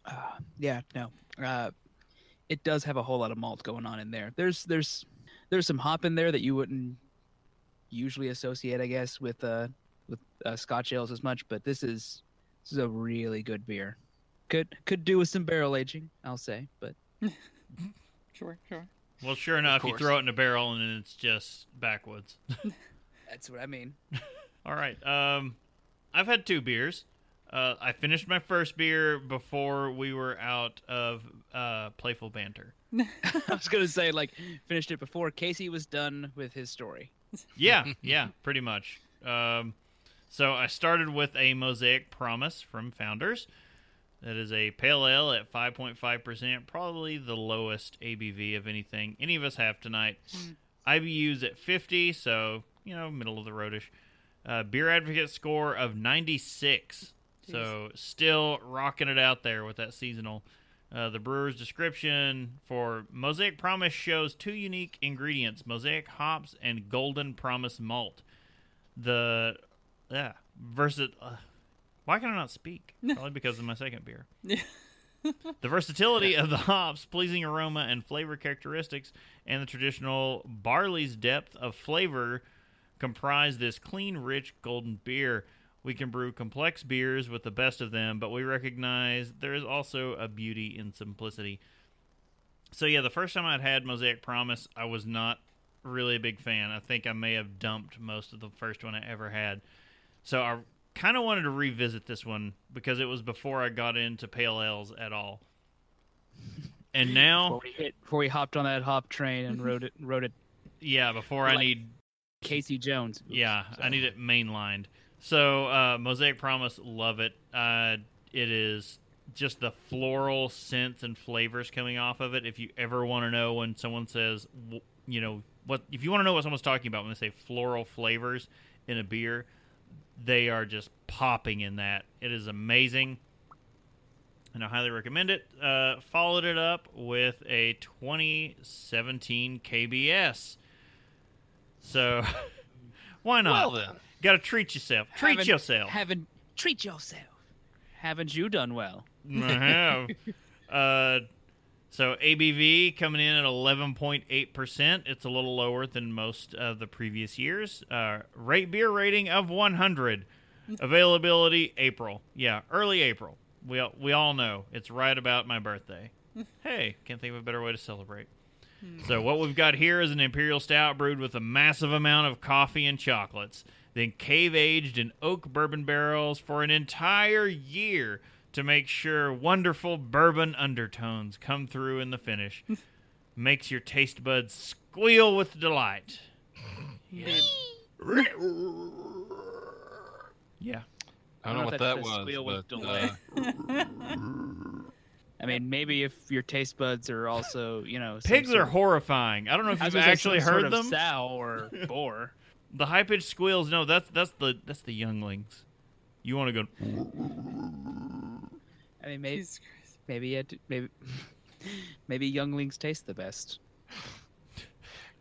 Uh, yeah, no. Uh, it does have a whole lot of malt going on in there. There's there's there's some hop in there that you wouldn't usually associate, I guess, with uh with uh, Scotch ales as much. But this is this is a really good beer. Could could do with some barrel aging, I'll say. But Sure, sure. Well, sure enough, you throw it in a barrel and then it's just backwoods. that's what I mean. All right. Um, I've had two beers. Uh, I finished my first beer before we were out of uh, playful banter. I was gonna say like finished it before Casey was done with his story. Yeah, yeah, pretty much. Um, so I started with a Mosaic Promise from Founders. That is a pale ale at 5.5%, probably the lowest ABV of anything any of us have tonight. IBU's at 50, so, you know, middle of the roadish. Uh, Beer Advocate score of 96. So still rocking it out there with that seasonal. Uh, the brewer's description for Mosaic Promise shows two unique ingredients: Mosaic hops and Golden Promise malt. The yeah versus uh, why can I not speak? Probably because of my second beer. The versatility of the hops, pleasing aroma and flavor characteristics, and the traditional barley's depth of flavor comprise this clean, rich, golden beer. We can brew complex beers with the best of them, but we recognize there is also a beauty in simplicity. So yeah, the first time I'd had Mosaic Promise, I was not really a big fan. I think I may have dumped most of the first one I ever had. So I kind of wanted to revisit this one because it was before I got into pale ales at all. And now, Before we hit, before we hopped on that hop train and rode it, rode it. yeah, before I need Casey Jones. Oops, Yeah, I need it mainlined. So, uh, Mosaic Promise, love it. Uh, it is just the floral scents and flavors coming off of it. If you ever want to know when someone says, you know, what if you want to know what someone's talking about when they say floral flavors in a beer, they are just popping in that. It is amazing. And I highly recommend it. Uh, followed it up with a 2017 KBS. So, why not? Well then, Got to treat yourself. Treat Haven't- yourself. Haven't treat yourself. Haven't you done well? I have. Uh, so ABV coming in at 11.8%. It's a little lower than most of the previous years. Uh, rate beer rating of 100. Mm-hmm. Availability April. Yeah, early April. We all, we all know it's right about my birthday. Mm-hmm. hey, can't think of a better way to celebrate. Hmm. So what we've got here is an imperial stout brewed with a massive amount of coffee and chocolates, then cave aged in oak bourbon barrels for an entire year to make sure wonderful bourbon undertones come through in the finish. Makes your taste buds squeal with delight. Yeah. I don't know what that was. squeal with but, delay. uh, I mean, maybe if your taste buds are also, you know, some Pigs are of- horrifying. I don't know if you've actually some sort heard of them. Sow or boar. The high pitched squeals, no, that's that's the that's the younglings. You want to go I mean, maybe Jesus Christ. maybe it, maybe maybe younglings taste the best.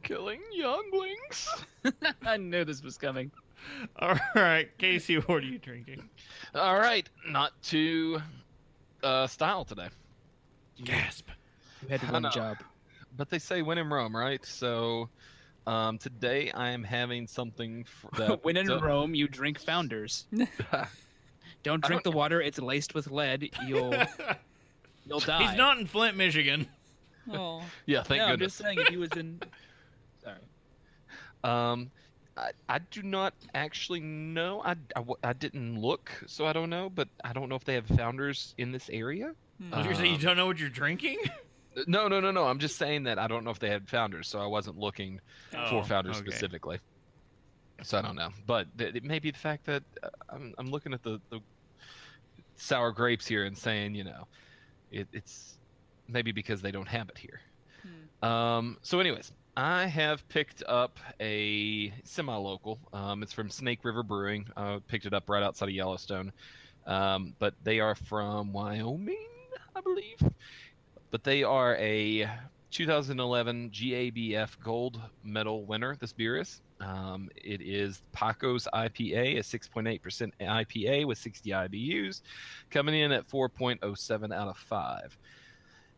killing younglings. I knew this was coming. All right, Casey, what are you drinking? All right, not too uh, style today, Gasp. You had I one know. job. but they say when in Rome, right? So um, today I am having something f- that when in so- Rome, you drink Founders. Don't I drink the water; it's laced with lead. You'll You'll die. He's not in Flint, Michigan. Oh, Yeah, thank no, I'm just saying if he was in. Sorry. Um, I, I do not actually know. I I didn't look, so I don't know. But I don't know if they have founders in this area. I was gonna say you Um, don't know what you're drinking. No, no, no, no. I'm just saying that I don't know if they had founders, so I wasn't looking Oh, for founders okay. specifically. So I don't know, but th- it may be the fact that uh, I'm, I'm looking at the, the sour grapes here and saying, you know, it, it's maybe because they don't have it here. Um, so, anyways, I have picked up a semi-local. Um, it's from Snake River Brewing. I picked it up right outside of Yellowstone, um, but they are from Wyoming, I believe. But they are a 2011 GABF Gold Medal winner. This beer is. Um, it is Pako's IPA, a 6.8% IPA with 60 IBUs, coming in at 4.07 out of 5.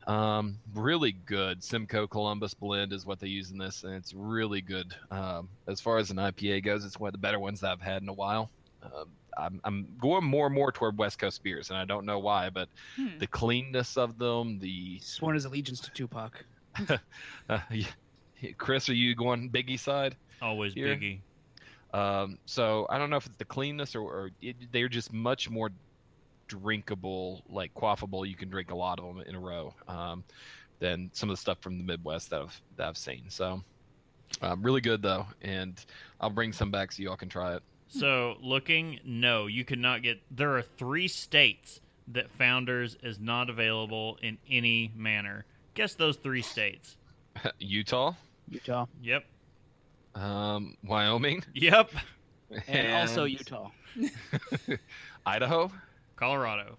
Um, really good Simcoe Columbus blend is what they use in this, and it's really good. Um, as far as an IPA goes, it's one of the better ones that I've had in a while. Um, I'm, I'm going more and more toward West Coast beers, and I don't know why, but Hmm. the cleanness of them, the He sworn his allegiance to Tupac. uh. Chris, are you going Biggie side? Always Here. Biggie. Um, so I don't know if it's the cleanness or, or it, they're just much more drinkable, like quaffable. You can drink a lot of them in a row um, than some of the stuff from the Midwest that I've that I've seen. So um, really good though, and I'll bring some back so y'all can try it. So looking, no, you cannot get. There are three states that Founders is not available in any manner. Guess those three states. Utah, Utah. Yep. um, Wyoming, Yep. And, also Utah. Idaho, Colorado.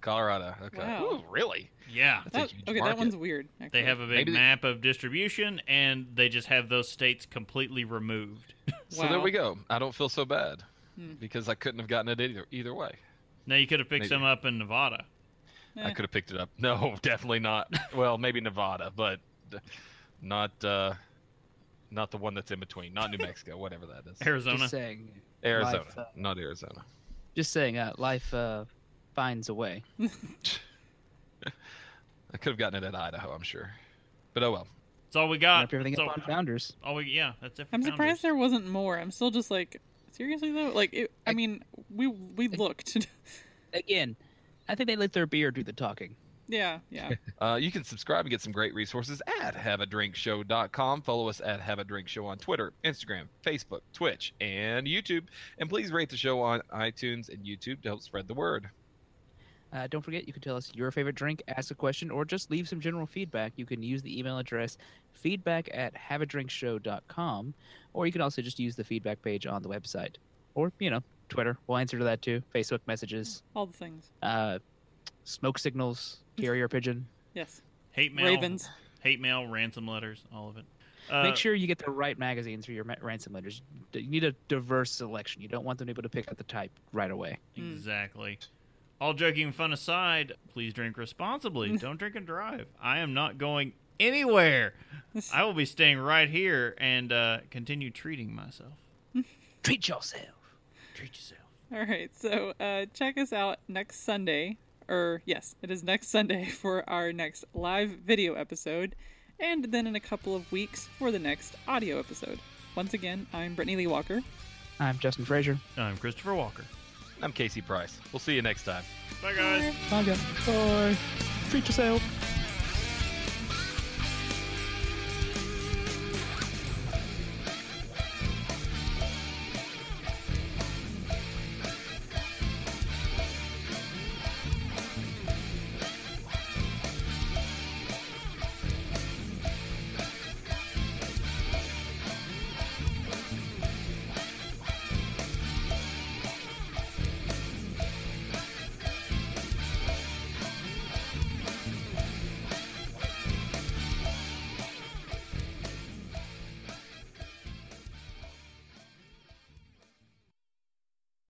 Colorado. Okay, Wow. Ooh, really? Yeah. That's a That, huge okay, that one's weird. Actually. They have a big Maybe they- map of distribution, and they just have those states completely removed. So there we go. I don't feel so bad Hmm. because I couldn't have gotten it either either way. Now you could have picked Maybe. some up in Nevada. I could have picked it up. No, definitely not. Well, maybe Nevada, but not uh, not the one that's in between. Not New Mexico, whatever that is. Arizona. Just saying. Arizona, life, uh, not Arizona. Just saying. Uh, life uh, finds a way. I could have gotten it at Idaho, I'm sure. But oh well. That's all we got. Wrap everything So- up on Founders. all we, yeah, that's it. For I'm Founders. surprised there wasn't more. I'm still just like, seriously though. Like, it, I I- mean, we we looked. Again, I think they let their beer do the talking. yeah, yeah. Uh, you can subscribe and get some great resources at haveadrinkshow.com. Follow us at Have a Drink Show on Twitter, Instagram, Facebook, Twitch, and YouTube. And please rate the show on iTunes and YouTube to help spread the word. Uh, don't forget, you can tell us your favorite drink, ask a question, or just leave some general feedback. You can use the email address feedback at haveadrinkshow.com, or you can also just use the feedback page on the website. Or, you know, Twitter. We'll answer to that too. Facebook messages, All the things. uh, smoke signals, carrier pigeon. Yes. hate mail, Ravens. hate mail, ransom letters, all of it. Uh, Make sure you get the right magazines for your ma- ransom letters. You need a diverse selection. You don't want them to be able to pick up the type right away. Mm. Exactly. All joking and fun aside, please drink responsibly. Don't drink and drive. I am not going anywhere. I will be staying right here and uh, continue treating myself. Treat yourself. Treat yourself. All right, so uh, check us out next Sunday, or yes, it is next Sunday for our next live video episode, and then in a couple of weeks for the next audio episode. Once again, I'm Brittany Lee Walker. I'm Justin Frazier. I'm Christopher Walker. I'm Casey Price. We'll see you next time. Bye, guys. Bye, guys. Bye. Treat yourself.